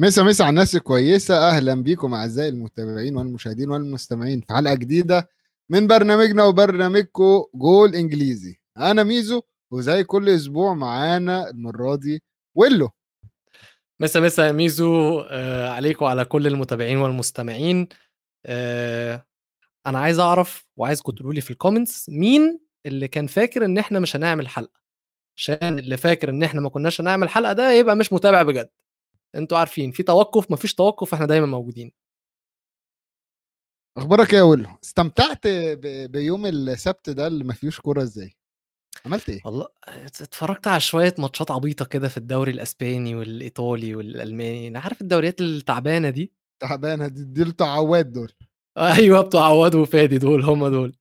مسا مسا على الناس الكويسة. أهلا بيكم أعزائي المتابعين والمشاهدين والمستمعين في حلقة جديدة من برنامجنا وبرنامجكم جول إنجليزي. أنا ميزو وزي كل أسبوع معانا المرة دي ويلو. مسا مسا يا ميزو آه عليكم وعلى كل المتابعين والمستمعين. آه أنا عايز أعرف وعايزكم تقولوا لي في ال comments مين اللي كان فاكر إن إحنا مش هنعمل حلقة. عشان اللي فاكر إن إحنا ما كناش هنعمل حلقة ده يبقى مش متابع بجد. أنتوا عارفين في توقف مفيش توقف إحنا دايما موجودين. أخبارك إيه يا ويلو؟ استمتعت ب- بيوم السبت ده اللي ما فيهوش كورة إزاي؟ عملت إيه؟ والله اتفرجت على شوية ماتشات عبيطة كده في الدوري الإسباني والإيطالي والألماني. أنا عارف الدوريات التعبانة دي؟ تعبانة دي دي التعواد دول. أيوه بتوع عواد وفادي دول هم دول.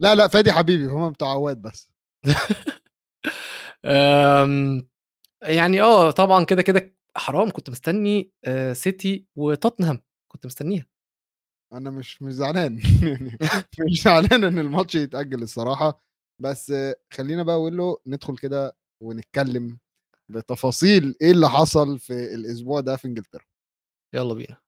لا لا فادي حبيبي هم بتوع عواد بس. أم، يعني آه طبعا كده كده حرام كنت مستني آه، سيتي وتوتنهام كنت مستنيها. أنا مش مش زعلان. يعني مش زعلان إن الماتش يتأجل الصراحة. بس خلينا بقى أقول له ندخل كده ونتكلم بتفاصيل إيه اللي حصل في الأسبوع ده في إنجلترا. يلا بينا.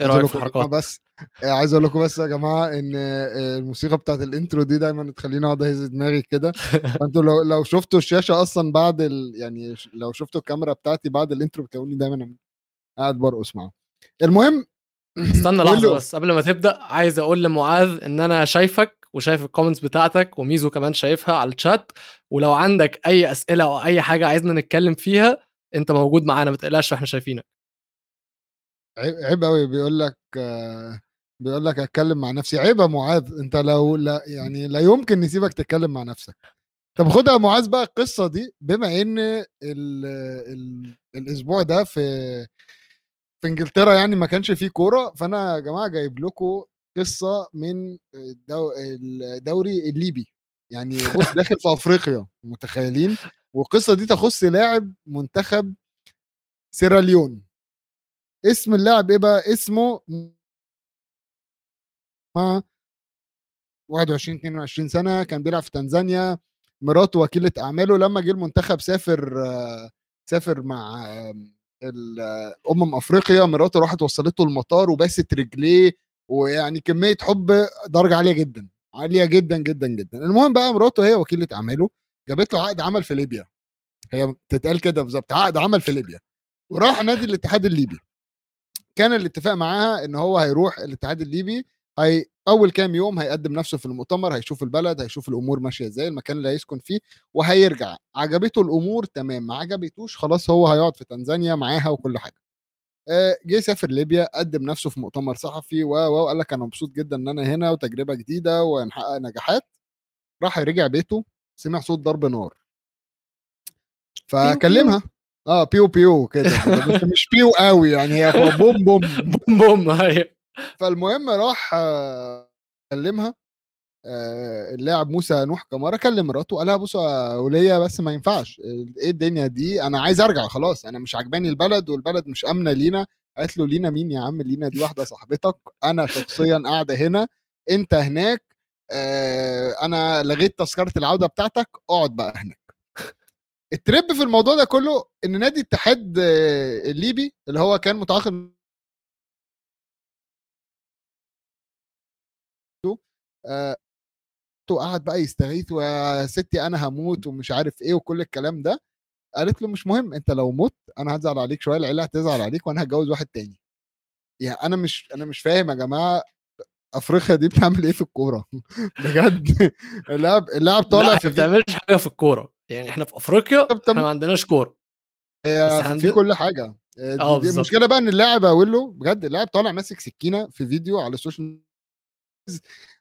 إيه رأيك في الحركات؟ بس عايز أقول لكم بس يا جماعة إن الموسيقى بتاعت ال intro دي دايما تخليني أقعد أهز دماغي كده. فأنتوا لو لو شفتوا الشاشة أصلا بعد ال... يعني لو شفتوا الكاميرا بتاعتي بعد ال intro بتلاقوني دايما قاعد برقص معاهم. المهم استنى لحظة. بس قبل ما تبدأ عايز أقول لمعاذ إن أنا شايفك وشايف ال comments بتاعتك وميزو كمان شايفها على الشات ولو عندك أي أسئلة أو أي حاجة عايزنا نتكلم فيها أنت موجود معانا ما تقلقش إحنا شايفينك. عيب قوي بيقول لك بيقول لك اتكلم مع نفسي. عيب يا معاذ أنت لو لا يعني لا يمكن نسيبك تتكلم مع نفسك. طب خدها يا معاذ بقى القصة دي بما إن ال ال الأسبوع ده في في إنجلترا يعني ما كانش فيه كورة فأنا يا جماعة جايب لكم قصة من الدو الدوري الليبي. يعني بص داخل في أفريقيا متخيلين؟ والقصة دي تخص لاعب منتخب سيراليون اسم اللاعب إيه بقى؟ اسمه ما 21 22 سنة كان بيلعب في تنزانيا. مراته وكيلة أعماله لما جه المنتخب سافر سافر مع آه، ال- آه، أمم أفريقيا مراته راحت وصلته المطار وباست رجليه ويعني كمية حب درجة عالية جدا عالية جدا جدا جدا. المهم بقى مراته هي وكيلة أعماله جابت له عقد عمل في ليبيا. هي تتقال كده بالظبط عقد عمل في ليبيا. وراح نادي الاتحاد الليبي. كان الاتفاق معاها إن هو هيروح الاتحاد الليبي هي أول كام يوم هيقدم نفسه في المؤتمر هيشوف البلد هيشوف الأمور ماشية إزاي المكان اللي هيسكن فيه وهيرجع. عجبته الأمور تمام. ما عجبتوش خلاص هو هيقعد في تنزانيا معاها وكل حاجة. آه، جه سافر ليبيا قدم نفسه في مؤتمر صحفي و و قال لك أنا مبسوط جدا إن أنا هنا وتجربة جديدة وهنحقق نجاحات. راح رجع بيته سمع صوت ضرب نار. فكلمها. آه بيو بيو كده. بس مش بيو قوي يعني هي بوم بوم. بوم بوم هي فالمهم راح آه، كلمها آه، اللاعب موسى نوح كمارة كلم مراته قال لها بصوا يا ولية بس ما ينفعش. إيه الدنيا دي؟ أنا عايز أرجع خلاص. أنا مش عجباني البلد والبلد مش آمنة لينا. قالت له لينا مين يا عم؟ لينا دي واحدة صاحبتك. أنا شخصيا قاعدة هنا. أنت هناك آه، أنا لغيت تذكرة العودة بتاعتك. اقعد بقى هناك. التريب في الموضوع ده كله إن نادي الاتحاد آه، الليبي اللي هو كان متعاقد آه، وقعد بقى يستغيث ويا ستي أنا هموت ومش عارف إيه وكل الكلام ده قالت له مش مهم أنت لو مت أنا هزعل عليك شوية العيلة هتزعل عليك وأنا هتجوز واحد تاني. يعني أنا مش أنا مش فاهم يا جماعة أفريقيا دي بتعمل إيه في الكورة؟ بجد. اللاعب اللاعب طالع لا في ما بتعملش حاجة في الكورة. يعني إحنا في أفريقيا طب- إحنا ما عندناش كورة. بس في كل حاجة. آه، آه بالظبط. المشكلة بقى إن اللاعب أقول له بجد اللاعب طالع ماسك سكينة في فيديو على السوشيال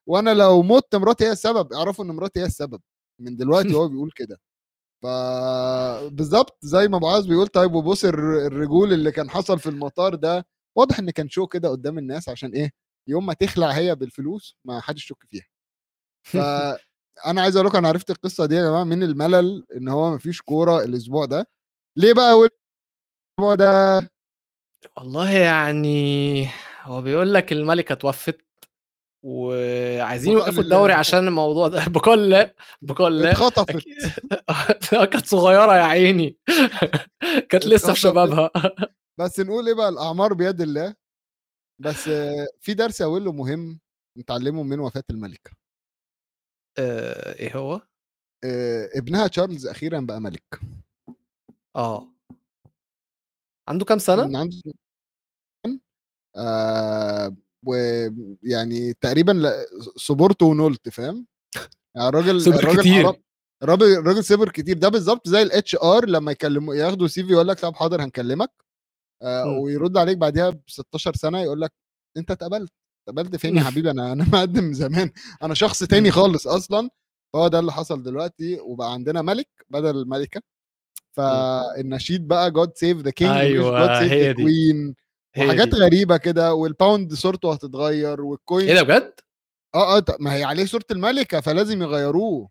وأنا لو مت مراتي هي السبب اعرفوا إن مراتي هي السبب. من دلوقتي هو بيقول كده. فبالظبط زي ما معاذ بيقول طيب وبص الر- الرجول اللي كان حصل في المطار ده؟ واضح إن كان شو كده قدام الناس عشان إيه؟ يوم ما تخلع هي بالفلوس ما حدش يشك فيها. فانا عايز أقول لكم أنا عرفت القصة دي يا جماعة من الملل إن هو مفيش كورة الأسبوع ده. ليه بقى الأسبوع ده؟ والله يعني هو بيقول لك الملكة توفت وعايزين يوقفوا. الدوري عشان الموضوع ده. بكل بكل. اتخطفت. كانت صغيرة يا عيني. كانت لسه في. شبابها. بس نقول إيه بقى الأعمار بيد الله. بس في درس أقول له مهم نتعلمه من وفاة الملكة. آه، إيه هو؟ آه، ابنها تشارلز أخيرا بقى ملك آه عنده كام سنة؟ من عنده آه ويعني تقريبا صبرت ونلت فاهم يعني الراجل صبر الراجل كتير. الراجل الراجل صبر كتير ده بالظبط زي ال HR لما يكلموا ياخدوا CV يقول لك طب حاضر هنكلمك آه مم. ويرد عليك بعديها ب 16 سنة يقول لك أنت اتقبلت اتقبلت فين يا. حبيبي أنا أنا مقدم من زمان أنا شخص تاني. خالص أصلا فهو ده اللي حصل دلوقتي وبقى عندنا ملك بدل الملكة فالنشيد بقى God save the King أيوة، God save the. Queen وحاجات دي. غريبة كده وال pound صورته هتتغير وال Queen إيه ده بجد؟ آه آه طب ما هي عليه صورة الملكة فلازم يغيروه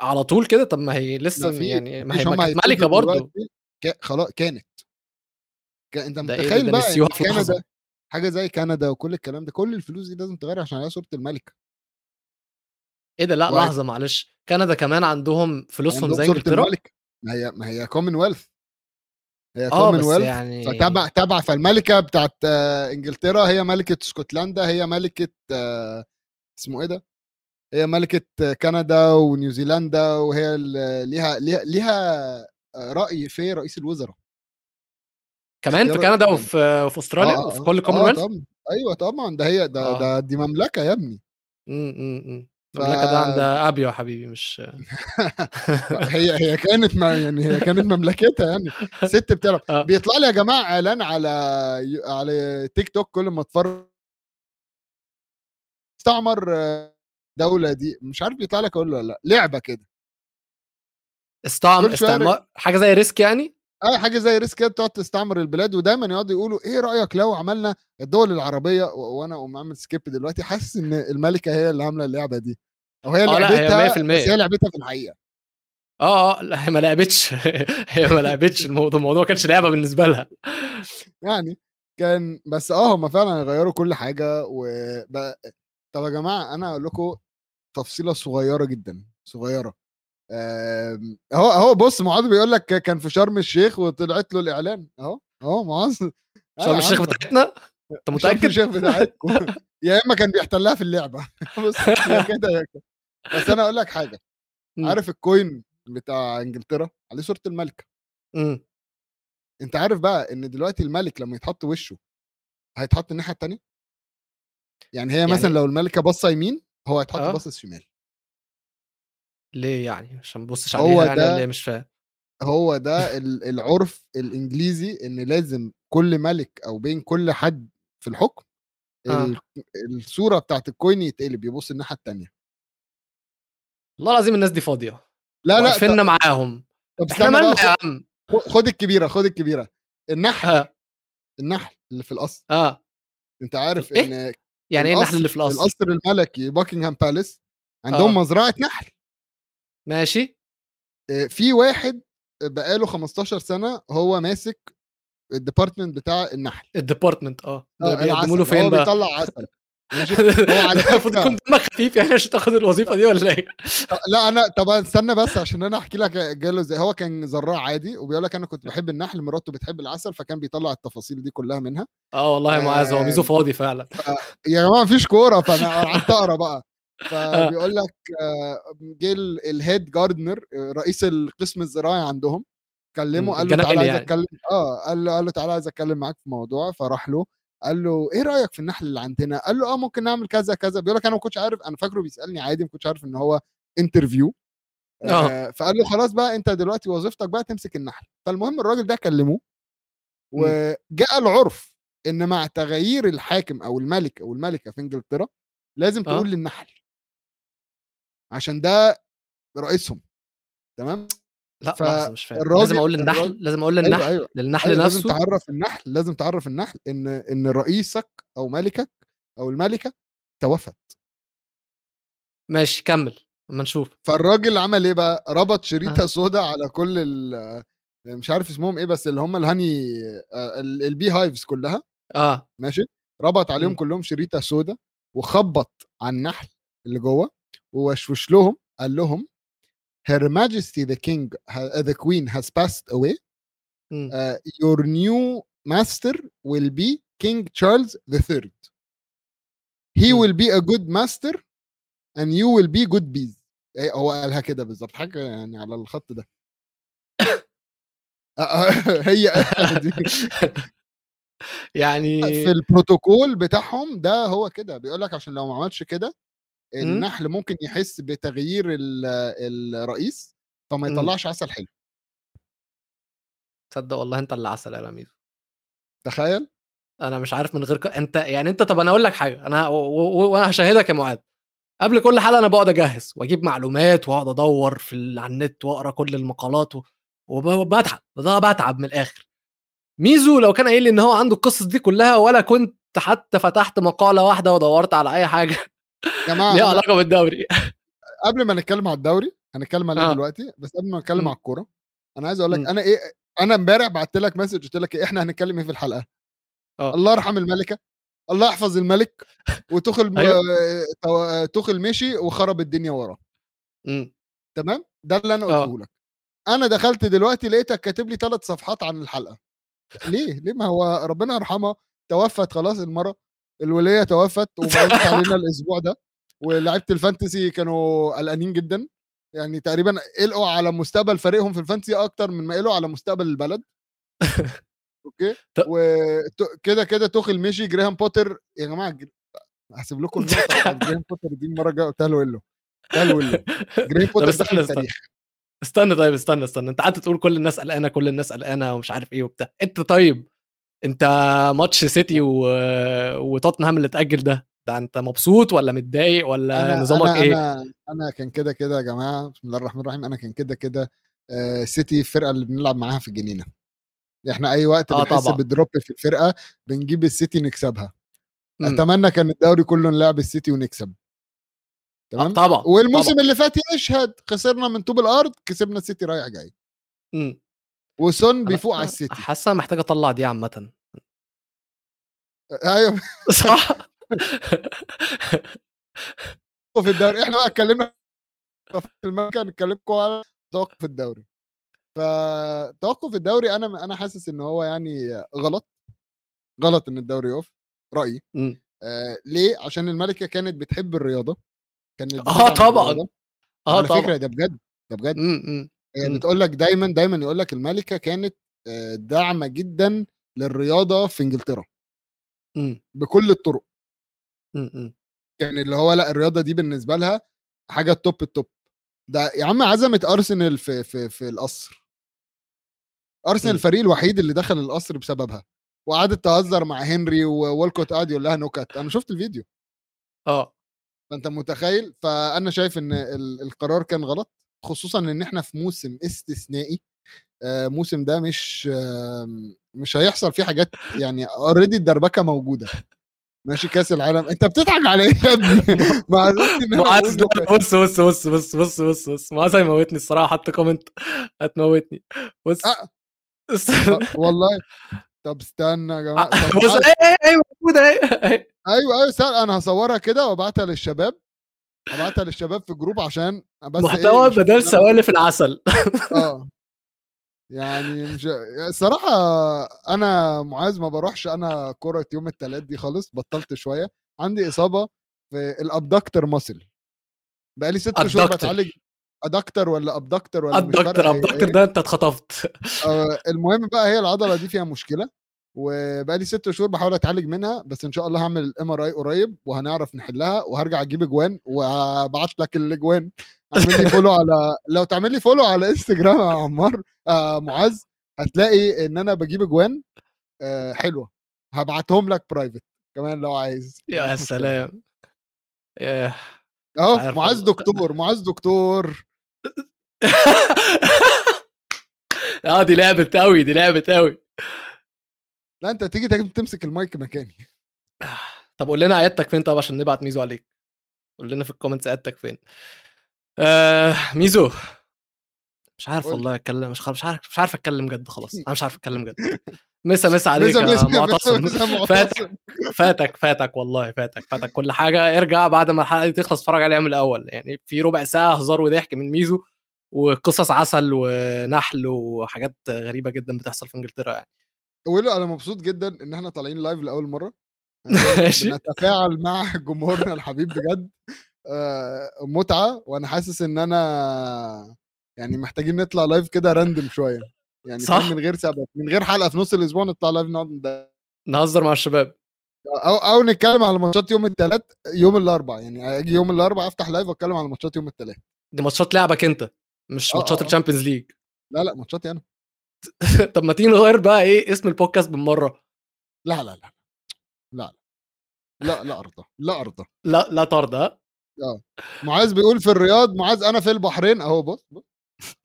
على طول كده طب ما هي لسه يعني ما هي كانت ملكة برضه. خلاص كانت. انت ده متخيل بقى في كندا حاجة زي كندا وكل الكلام ده كل الفلوس دي لازم تغير عشان عليها صورة الملكه إيه ده؟ لأ وهت- لحظة معلش كندا كمان عندهم فلوسهم عندهم زي إنجلترا؟ ما هي ما هي كومنولث هي آه بس كومنولث يعني فتابع تابع فالملكة بتاعت آه، إنجلترا هي ملكة اسكتلندا هي ملكة آه، اسمه إيه ده؟ هي ملكة آه، كندا ونيوزيلندا وهي ليها ليها ليها آه، رأي في رئيس الوزراء. كمان في كندا وفي وفي أستراليا آه، وفي آه، كل آه، الكومنولث طبعا. أيوه طبعا. ده هي ده آه. ده دي مملكة يا ابني. إمم إمم ف- المملكة ده عندها أبيو يا حبيبي مش هي هي كانت ما يعني هي كانت مملكتها يعني. ست بتلعب آه. بيطلع لي يا جماعة إعلان على على تيك توك كل ما اتفرج. استعمر آه، دولة دي. مش عارف بيطلع لك أقول ولا لأ. لعبة كده. استعم كل شوية استعمار حاجة زي Risk يعني؟ آه حاجة زي Risk كده بتقعد تستعمر البلاد ودايما يقعدوا يقولوا إيه رأيك لو عملنا الدول العربية وأنا أقوم عامل skip دلوقتي حاسس إن الملكة هي اللي عاملة اللعبة دي أو هي آه، لعبتها 100%. بس هي لعبتها في الحقيقة. آه آه لأ هي ما لعبتش. هي ما لعبتش الموضوع الموضوع ما كانش لعبة بالنسبة لها. يعني كان بس آه هم فعلا غيروا كل حاجة و طب يا جماعة أنا أقول لكم تفصيلة صغيرة جدا صغيرة. اهو اهو بص معاذ بيقول لك كان في شرم الشيخ وطلعت له الإعلان. أهو أهو معاذ. شرم يا الشيخ بتاعتنا؟ أنت شرم متأكد؟ الشيخ بتاعتكم. يا إما كان بيحتلها في اللعبة. بص يا كده يا كده. بس أنا أقول لك حاجة. عارف الكوين بتاع إنجلترا؟ عليه صورة الملكه. أنت عارف بقى إن دلوقتي الملك لما يتحط وشه هيتحط الناحية التانية؟ يعني هي مثلا يعني- لو الملكة باصة يمين هو هيتحط آه. باصص شمال. ليه يعني؟ عشان ما نبصش هو عليها يعني ده- ولا إيه مش فاهم هو ده ال- العرف الإنجليزي إن لازم كل ملك أو بين كل حد في الحكم آه. ال- الصورة بتاعت الكوين يتقلب يبص الناحية التانية. والله العظيم الناس دي فاضية. لا لا واقفيننا معاهم. طب إحنا مالنا يا عم؟ خد- الكبيرة خد الكبيرة. النحل آه. النحل اللي في القصر. آه. أنت عارف إيه؟ إن يعني إيه النحل اللي في القصر؟ القصر القصر الملكي Buckingham Palace عندهم آه. مزرعة نحل. ماشي. آه، في واحد بقاله 15 سنة هو ماسك ال department بتاع النحل. ال department آه. آه بيقدموا له فين هو بقى؟ بيطلع عسل. المفروض يكون دمك خفيف يعني عشان تاخد الوظيفة دي ولا إيه؟ لا أنا طب استنى بس عشان أنا أحكي لك جاله إزاي. هو كان زراع عادي وبيقول لك أنا كنت بحب النحل مراته بتحب العسل فكان بيطلع التفاصيل دي كلها منها. آه والله معاذ هو ميزو آه. فاضي فعلا. يا جماعة مفيش كورة فأنا قعدت أقرأ بقى. فبيقول لك آه، جه ال- الهيد جاردنر آه، رئيس القسم الزراعي عندهم كلمه قال له تعالى عايز. أتكلم آه قال له قال له تعالى عايز أتكلم معاك في موضوع فراح له قال له إيه رأيك في النحل اللي عندنا؟ قال له آه ممكن نعمل كذا كذا. بيقول لك أنا ما كنتش عارف أنا فاكره بيسألني عادي ما كنتش عارف إن هو انترفيو آه. فقال له خلاص بقى أنت دلوقتي وظيفتك بقى تمسك النحل. فالمهم الراجل ده كلموه وجاء العرف إن مع تغيير الحاكم أو الملك أو الملكة في إنجلترا لازم آه. تقول للنحل عشان ده رئيسهم تمام؟ لأ ف- مش فاهم. لازم أقول للنحل الراجل- لازم أقول للنحل أيوه للنحل أيوة لازم نفسه. تعرف النحل لازم تعرف النحل إن إن رئيسك أو ملكك أو الملكة توفت. ماشي كمل أما نشوف. فالراجل عمل إيه بقى؟ ربط شريطة آه. سودا على كل ال مش عارف اسمهم إيه بس اللي هم ال honey آه، ال- ال beehives كلها آه. ماشي؟ ربط عليهم مم. كلهم شريطة سودا وخبط على النحل اللي جوه. ووشوش لهم قال لهم Her Majesty the King the Queen has passed away uh, your new master will be King Charles III. He مم. will be a good master and you will be good bees. إيه هو قالها كده بالظبط حاجة يعني على الخط ده آه، آه، هي. يعني في البروتوكول بتاعهم ده هو كده بيقول لك عشان لو ما عملش كده النحل ممكن يحس بتغيير ال- الرئيس فما مم. يطلعش عسل حلو. تصدق والله أنت اللي عسل يا رميز تخيل. أنا مش عارف من غير ك... أنت يعني أنت طب أنا أقول لك حاجة أنا و- و- وأنا هشهدك يا معاذ. قبل كل حلقه أنا بقعد أجهز وأجيب معلومات وأقعد أدور في ال... على النت وأقرأ كل المقالات و... وبتعب بتعب من الآخر. ميزو لو كان قايل لي إن هو عنده القصص دي كلها ولا كنت حتى فتحت مقالة واحدة ودورت على أي حاجة. جماعة ليها أنا علاقة بالدوري قبل ما نتكلم على الدوري هنتكلم عليه آه. دلوقتي بس قبل ما نتكلم. على الكورة أنا عايز أقول لك. أنا إيه أنا امبارح بعت لك message قلت لك إيه إحنا هنتكلم إيه في الحلقة آه. الله يرحم الملكة الله يحفظ الملك وتوخيل أيوة. آه، تو- توخيل مشي وخرب الدنيا وراه. تمام ده اللي أنا آه. قلته لك أنا دخلت دلوقتي لقيتك كاتب لي ثلاث صفحات عن الحلقة ليه ليه ما هو ربنا يرحمها توفت خلاص المرة الولية توفت وبعدت علينا الأسبوع ده ولاعيبه ال fantasy كانوا قلقانين جدا. يعني تقريبا قلقوا على مستقبل فريقهم في ال fantasy أكتر من ما قلقوا على مستقبل البلد. okay؟ وكده كده توخيل مشي جراهام بوتر يا جماعة هسيب لكم جراهام بوتر دي المرة الجاية قلتها له له قلتها له جراهام طب بوتر استنى التاريخ. استنى طيب استنى استنى. أنت قعدت تقول كل الناس قلقانة كل الناس قلقانة ومش عارف إيه وبتاع. أنت طيب أنت ماتش سيتي و... وتوتنهام اللي اتأجل ده ده أنت مبسوط ولا متضايق ولا أنا نظامك أنا إيه أنا أنا كان كده كده يا جماعة بسم الله الرحمن الرحيم أنا كان كده كده آه، سيتي الفرقة اللي بنلعب معاها في الجنينه إحنا أي وقت آه بنحس طبعا. ب drop في الفرقة بنجيب السيتي نكسبها مم. أتمنى كان الدوري كله نلعب السيتي ونكسب آه تمام طبعا والموسم طبعا. اللي فات يشهد خسرنا من طوب الأرض كسبنا السيتي رايح جاي مم. وسون بيفوق على السيتي. حاسه محتاجه أطلع دي عامة. أيوه. صح؟ في الدوري. إحنا بقى اتكلمنا في المكان نتكلمكم على توقف الدوري. فتوقف الدوري أنا أنا حاسس إن هو يعني غلط. غلط إن الدوري يقف رأيي. آه ليه؟ عشان الملكة كانت بتحب الرياضة. كانت آه طبعا. الرياضة. آه على طبعا. فكره ده بجد ده بجد. مم. هي مم. بتقول لك دايما دايما يقول لك الملكة كانت آه، داعمة جدا للرياضة في إنجلترا. مم. بكل الطرق. يعني اللي هو لأ الرياضة دي بالنسبة لها حاجة ال top ال top ده يا عم عزمت أرسنال في في في القصر. أرسنال. الفريق الوحيد اللي دخل القصر بسببها. وقعدت تهزر مع هنري وولكوت قعد يقول لها نكت أنا شفت الفيديو. آه. فأنت متخيل؟ فأنا شايف إن ال- القرار كان غلط. خصوصا إن إحنا في موسم استثنائي آه، موسم ده مش مش هيحصل فيه حاجات يعني already الدربكة موجودة. ماشي كأس العالم. أنت بتضحك على إيه يا ابني؟ معاذ بص بص بص بص بص بص بص معاذ هيموتني الصراحة حط comment هتموتني. بص. آه. آه، والله. طب استنى يا جماعة. بص إيه إيه موجوده إيه إيه. أيوه أيوه استنى أنا هصورها كده وأبعتها للشباب. ابعتها للشباب في ال group عشان بس محتوى إيه بدل سوالف العسل. آه. يعني مش الصراحة أنا معاذ ما بروحش أنا كرة يوم التلات دي خالص بطلت شوية. عندي إصابة في ال abductor muscle بقالي ست شهور. بتعالج. adductor ولا abductor ولا فارقة هي الدكتور إيه. ده أنت اتخطفت. آه، المهم بقى هي العضلة دي فيها مشكلة. وبقالي ست شهور بحاول أتعالج منها بس إن شاء الله هعمل ال MRI قريب وهنعرف نحلها وهرجع أجيب إجوان وهبعت لك الاجوان اعمل لي follow على لو تعمل لي follow على انستجرام يا عمار آه معاذ هتلاقي إن أنا بجيب إجوان آه حلوة. هبعتهم لك private كمان لو عايز. يا سلام. أهو معاذ. دكتور معاذ دكتور. آه دي لعبت قوي دي لعبت قوي لا انت تيجي تمسك المايك مكاني. طب قول لنا عيادتك فين طب عشان نبعت ميزو عليك. قول لنا في ال comments عيادتك فين. آه ميزو. مش عارف. والله أتكلم مش مش عارف مش عارف أتكلم جد خلاص. أنا مش عارف أتكلم جد مسا مسا عليك يا معتصم. فاتك. فاتك فاتك والله فاتك فاتك كل حاجة. ارجع بعد ما الحلقة دي تخلص اتفرج عليها من الأول. يعني في ربع ساعة هزار وضحك من ميزو وقصص عسل ونحل وحاجات غريبة جدا بتحصل في إنجلترا يعني. ويلو أنا مبسوط جدا إن إحنا طالعين live لأول مرة. ماشي. بنتفاعل مع جمهورنا الحبيب بجد. آه، متعة وأنا حاسس إن أنا يعني محتاجين نطلع live كده random شوية. يعني صح. من غير سبب من غير حلقة في نص الأسبوع نطلع live نقعد نهزر مع الشباب. أو أو نتكلم على ماتشات يوم الثلاث يوم الأربع. يعني أجي يوم الأربع أفتح live وأتكلم على ماتشات يوم الثلاث دي ماتشات لعبك أنت مش آه، ماتشات آه، آه. ال Champions League لا لا ماتشاتي أنا. طب ما تيجي نغير بقى إيه اسم البودكاست بالمرة. لا لا لا لا لا لا أرضى لا أرضى. لا لا طرد ها؟ معاذ بيقول في الرياض معاذ أنا في البحرين أهو بص بص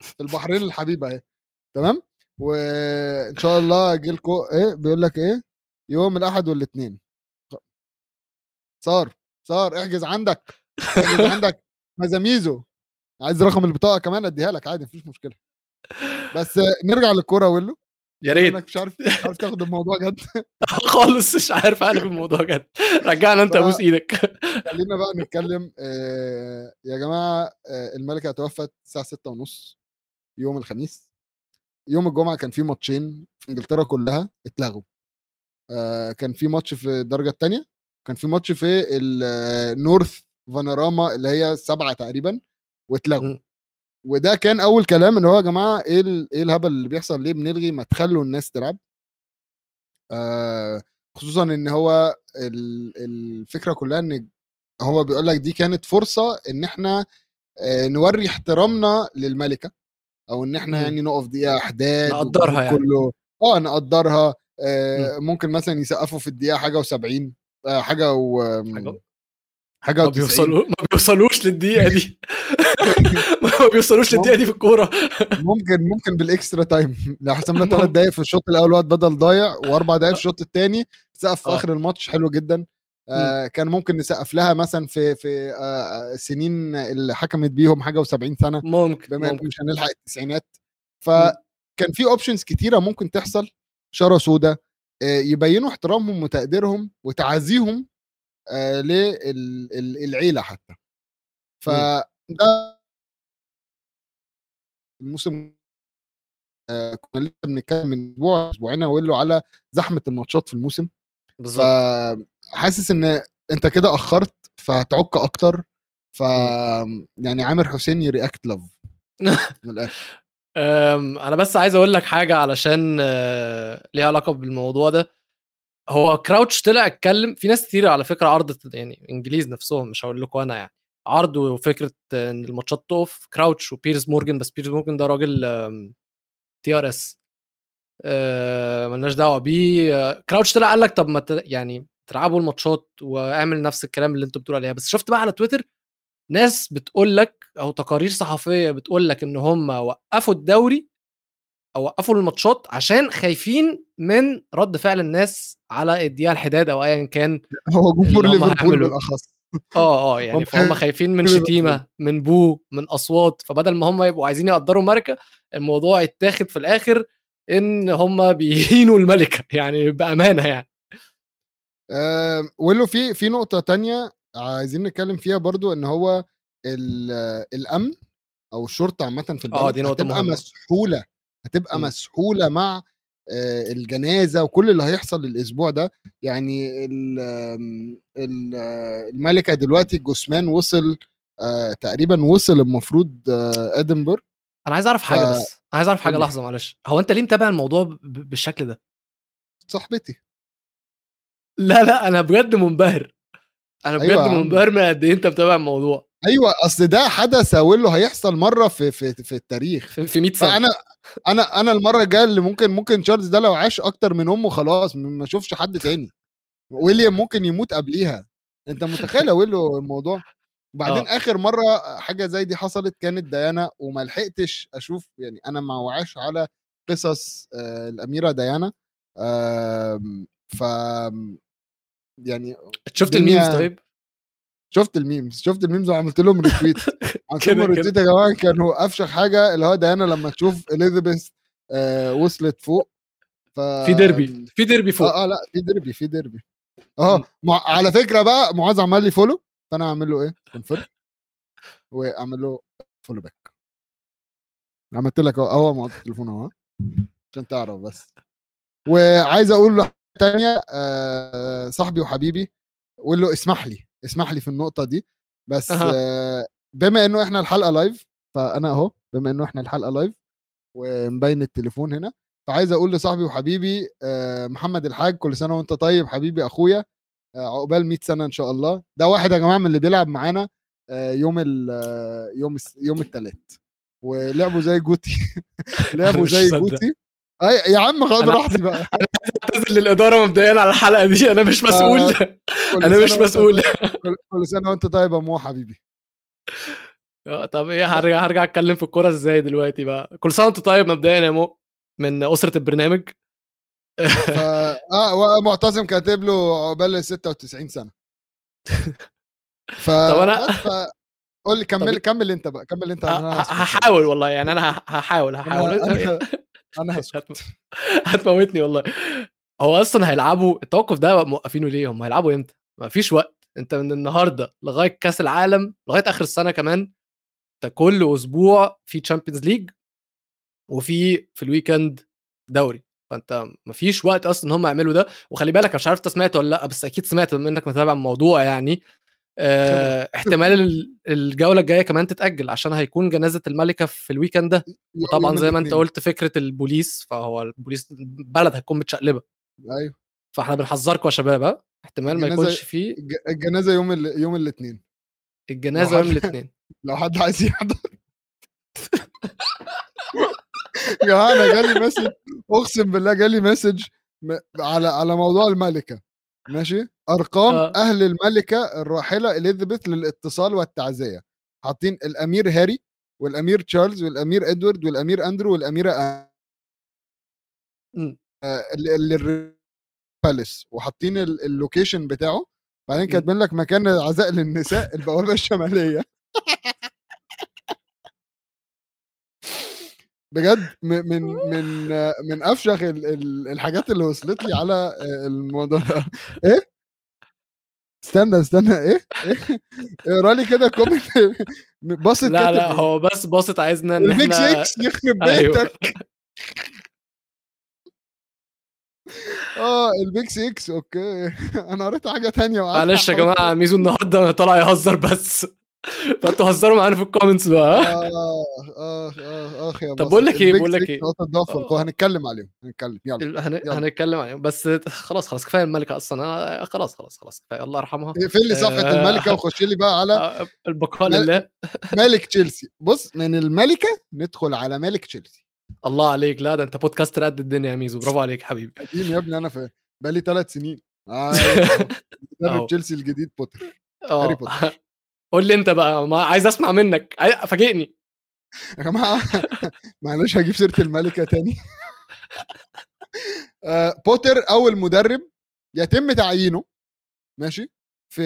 في البحرين الحبيبة أهي. تمام؟ وإن شاء الله أجي لكم إيه بيقول لك إيه يوم الأحد والاثنين صار صار احجز عندك احجز عندك. مزاميزو عايز رقم البطاقة كمان أديها لك عادي مفيش مشكلة. بس نرجع للكورة ويلو. يا انك ريت. مش عارف مش عارف تاخد الموضوع جد. خالص مش عارف اقلب الموضوع جد. رجعنا أنت ابوس إيدك خلينا بقى نتكلم آه، يا جماعة آه، الملكة توفت الساعة 6 ونص يوم الخميس. يوم الجمعة كان في ماتشين في إنجلترا كلها اتلغوا. آه، كان في ماتش في الدرجة الثانية كان في ماتش في النورث فانوراما اللي هي سبعة تقريبا واتلغوا. وده كان أول كلام إن هو يا جماعة إيه إيه الهبل اللي بيحصل ليه بنلغي ما تخلوا الناس تلعب آه خصوصا إن هو ال- الفكرة كلها إن هو بيقول لك دي كانت فرصة إن إحنا آه، نوري احترامنا للملكة أو إن إحنا. يعني نقف دقيقة احداد نقدرها والجمهور يعني. كله آه نقدرها آه ممكن مثلا يسقفوا في الدقيقة حاجة و70 آه حاجة و حاجة؟ حاجة ما و90 بيوصلوا ما بيوصلوش للدقيقة دي ما بيوصلوش للدقيقة دي في الكورة. ممكن ممكن بالإكسترا تايم. لو حسبنا ثلاث. دقائق في الشوط الأول وقت بدل ضايع وأربع دقائق في الشوط الثاني سقف في آه. آخر الماتش حلو جدا. آه كان ممكن نسقف لها مثلا في في آه سنين اللي حكمت بيهم حاجة و70 سنة. ممكن بما ممكن. مش هنلحق التسعينات. فكان في اوبشنز كتيرة ممكن تحصل. شارة سودا آه، يبينوا احترامهم وتقديرهم وتعازيهم آه، للعيله حتى. فده الموسم آه، كنا لسه بنتكلم من أسبوع أسبوعين أقول له على زحمة الماتشات في الموسم. بالظبط. فحاسس إن أنت كده أخرت فهتعك أكتر. ف يعني عامر حسين يرياكت لاف من الآخر. أم، أنا بس عايز أقول لك حاجة علشان آه، ليها علاقة بالموضوع ده. هو كراوتش طلع اتكلم في ناس كتير على فكرة عرضت يعني إنجليز نفسهم مش هقول لكم أنا يعني. عرضوا فكره إن الماتشات تقف. كراوتش وبيرز مورجان بس بيرز مورجان ده راجل تي ار اس ملناش دعوة بيه. كراوتش طلع قال لك طب ما يعني تلعبوا الماتشات واعمل نفس الكلام اللي أنتوا بتقولوا عليها. بس شفت بقى على تويتر ناس بتقول لك أو تقارير صحفية بتقول لك إن هم وقفوا الدوري أو وقفوا الماتشات عشان خايفين من رد فعل الناس على الدقيقة الحداد أو ايا كان هو جمهور ليفربول. بالأخص. آه آه يعني هم فهم خايفين من. شتيمة من بو من أصوات فبدل ما هم يبقوا عايزين يقدروا ماركة الموضوع يتاخد في الآخر إن هم بيهينوا الملكة يعني بأمانة يعني آه، ولو في في نقطة تانية عايزين نتكلم فيها برضو إن هو ال- الأمن أو الشرطة عامة في البلد آه دي نقطة هتبقى مهمة مسحولة هتبقى م. مسحولة مع آه، الجنازة وكل اللي هيحصل الأسبوع ده. يعني آه، الملكة دلوقتي الجثمان وصل آه، تقريبا وصل المفروض ادنبرج أنا عايز أعرف حاجة ف- بس أنا عايز أعرف حاجة. لحظة معلش. هو أنت ليه متابع الموضوع بالشكل ده؟ صاحبتي. لا لا أنا بجد منبهر. أنا بجد أيوة يا عم. منبهر من قد إيه أنت متابع الموضوع. أيوه أصل ده حدث أقول له هيحصل مرة في في في التاريخ. في, في 100 سنة. فأنا أنا أنا المرة الجاية اللي ممكن ممكن تشارلز ده لو عاش أكتر من أمه خلاص ما أشوفش حد تاني. ويليام ممكن يموت قبليها. أنت متخيل أقول له الموضوع؟ وبعدين آه. آخر مرة حاجة زي دي حصلت كانت ديانا وما لحقتش أشوف يعني أنا ما وعاش على قصص آه، الأميرة ديانا. آم، ف يعني شفت ال memes طيب؟ شفت ال memes شفت ال memes وعملت لهم retweet عملت لهم retweet يا جماعة كانوا أفشخ حاجة اللي هو ديانا لما تشوف اليزابيث آه وصلت فوق. ف في ديربي في ديربي فوق. آه آه لأ في ديربي في ديربي. آه مع... على فكرة بقى معاذ عمل لي follow فأنا أعمل له إيه؟ confirm وأعمل له follow back عملت لك أهو أهو معاذ التليفون أهو عشان تعرف بس. وعايز أقول له تانية آه صاحبي وحبيبي قول له اسمح لي. اسمح لي في النقطة دي بس. آه بما إنه إحنا الحلقة live فأنا أهو بما إنه إحنا الحلقة live ومبين التليفون هنا فعايز أقول لصاحبي وحبيبي آه، محمد الحاج كل سنة وأنت طيب حبيبي أخويا آه، عقبال 100 سنة إن شاء الله ده واحد يا جماعة من اللي بيلعب معانا آه، يوم ال يوم الس- يوم الثلاث ولعبوا زي جوتي لعبوا زي. جوتي أي يا عم خد راحتي بقى. أعتذر للإدارة مبدئيا على الحلقة دي أنا مش مسؤول. كل أنا مش مسؤول. كل- سنة وأنت طيب يا مو حبيبي. آه، طب إيه هرجع هرجع أتكلم في الكورة إزاي دلوقتي بقى؟ كل سنة وأنت طيب مبدئيا يا مو من أسرة البرنامج. آه ومعتصم كاتب له عقبال 96 سنة. ف طب ف... قول لي كمل كمل أنت بقى كمل أنت ه- عشان أنا ه- هسكت. هحاول والله يعني أنا هحاول هحاول. أنا هسكت هتم- هتموتني والله. هو أصلا هيلعبوا التوقف ده موقفينه ليه؟ هم هيلعبوا إمتى؟ ما فيش وقت. أنت من النهارده لغاية كأس العالم لغاية آخر السنة كمان أنت كل أسبوع في Champions League وفي في ال weekend دوري. فأنت ما فيش وقت أصلا إن هم يعملوا ده. وخلي بالك مش عارف أنت سمعت ولا لأ بس أكيد سمعت بما إنك متابع الموضوع يعني. آه احتمال ال- الجولة الجاية كمان تتأجل عشان هيكون جنازة الملكة في ال weekend ده. وطبعا زي ما انت. قلت فكرة البوليس فهو البوليس البلد هتكون متشقلبة. أيوه. فاحنا بنحذركم يا شباب ها؟ احتمال ما يكونش فيه. الج- الجنازة يوم ال... يوم الاثنين. الجنازة يوم الاثنين. لو حد عايز يحضر. يا جماعة أنا جالي message أقسم بالله جالي message على على موضوع الملكة. ماشي؟ أرقام آه. أهل الملكة الراحلة إليزابيث للاتصال والتعزية. حاطين الأمير هاري والأمير تشارلز والأمير إدوارد والأمير أندرو والأميرة آ- مم. آه، palace وحاطين ال- ال location بتاعه. بعدين كاتبين لك مكان العزاء للنساء البوابة الشمالية. بجد من من آه، من أفشخ ال- ال- الحاجات اللي وصلت لي على آه، الموضوع ده. إيه؟ استنى استنى إيه؟ إيه؟ اقرأ لي كده كومنت باصت لا لا إيه؟ هو بس باصت عايزنا إن إحنا 6 يخرب أيوه. بيتك. آه ال page 6 OK. أنا قريت حاجة تانية وقعدت معلش يا جماعة ميزو النهارده طالع يهزر بس. فانتوا هزروا معانا في ال comments بقى ها؟ آه آه آه آخ يا طب. بقول لك ال page بقول لك 6. نقطة ضعف آه. هنتكلم عليهم هنتكلم يلا هن... يلا. هنتكلم عليهم بس خلاص خلاص كفاية الملكة أصلا أنا خلاص خلاص خلاص كفاية الله يرحمها اقفل لي صفحة آه. الملكة وخش لي بقى على آه، البقاء. لله مالك تشيلسي بص من الملكة ندخل على مالك تشيلسي الله عليك لا ده أنت podcaster قد الدنيا يا ميزو برافو عليك حبيبي قديم يا ابني أنا في بقالي ثلاث سنين آه أهو. مدرب تشيلسي الجديد بوتر هاري بوتر. قول لي انت بقى ما عايز اسمع منك. فاجئني. يا جماعة معلش هجيب سيرة الملكة تاني. آه، بوتر أول مدرب يتم تعيينه ماشي في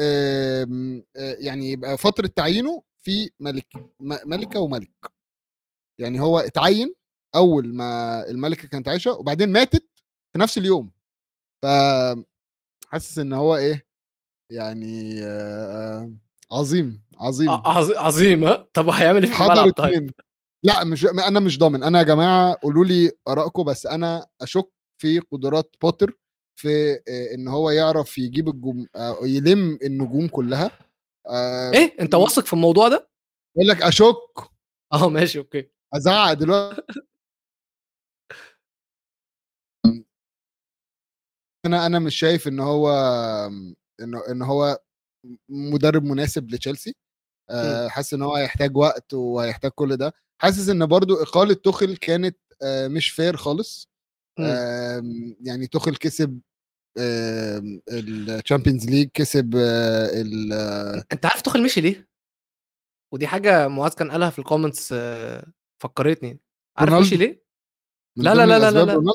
آه، يعني يبقى فترة تعيينه في ملك م- ملكة وملك. يعني هو اتعين أول ما الملكة كانت عايشة وبعدين ماتت في نفس اليوم. ف حاسس إن هو إيه يعني آه، عظيم عظيم. ع- عظ- عظيم ها؟ طب هيعمل إيه في الملعب طيب؟ لا مش أنا مش ضامن. أنا يا جماعة قولوا لي آرائكم بس أنا أشك في قدرات بوتر في آه، إن هو يعرف يجيب الجم... آه، يلم النجوم كلها. آه، إيه؟ أنت واثق في الموضوع ده؟ بقول لك أشك. آه ماشي OK. أزعق دلوقتي. أنا أنا مش شايف إن هو انه إن هو مدرب مناسب لتشيلسي. آه، حاسس إن هو هيحتاج وقت وهيحتاج كل ده. حاسس إن برضو إقالة توخل كانت آه، مش fair خالص. يعني توخل كسب ال Champions League كسب آه، أنت عارف توخل مشي ليه؟ ودي حاجة معاذ كان قالها في ال comments فكرتني. عارف. مشي ليه؟ لا، لا، لا، لا، لا.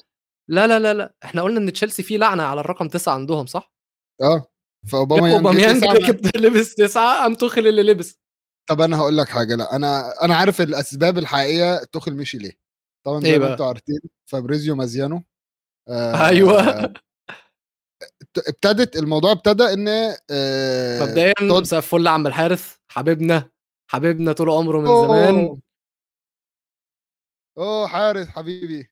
لا لا لا لا. إحنا قلنا إن تشيلسي فيه لعنة على الرقم تسعة عندهم صح؟ آه. فأوباما اوباميانج ركب لبس تسعة. قام توخل اللي لبس. طب أنا هقول لك حاجة لا أنا أنا عارف الأسباب الحقيقية توخل مشي ليه. طبعا زي إيه ما؟ أنتوا عارفين فابريزيو مازيانو آه أيوه. ابتدت الموضوع ابتدى إن آه مبدئيا مساء الفل عم الحارث حبيبنا حبيبنا طول عمره من زمان. أوه حارس حبيبي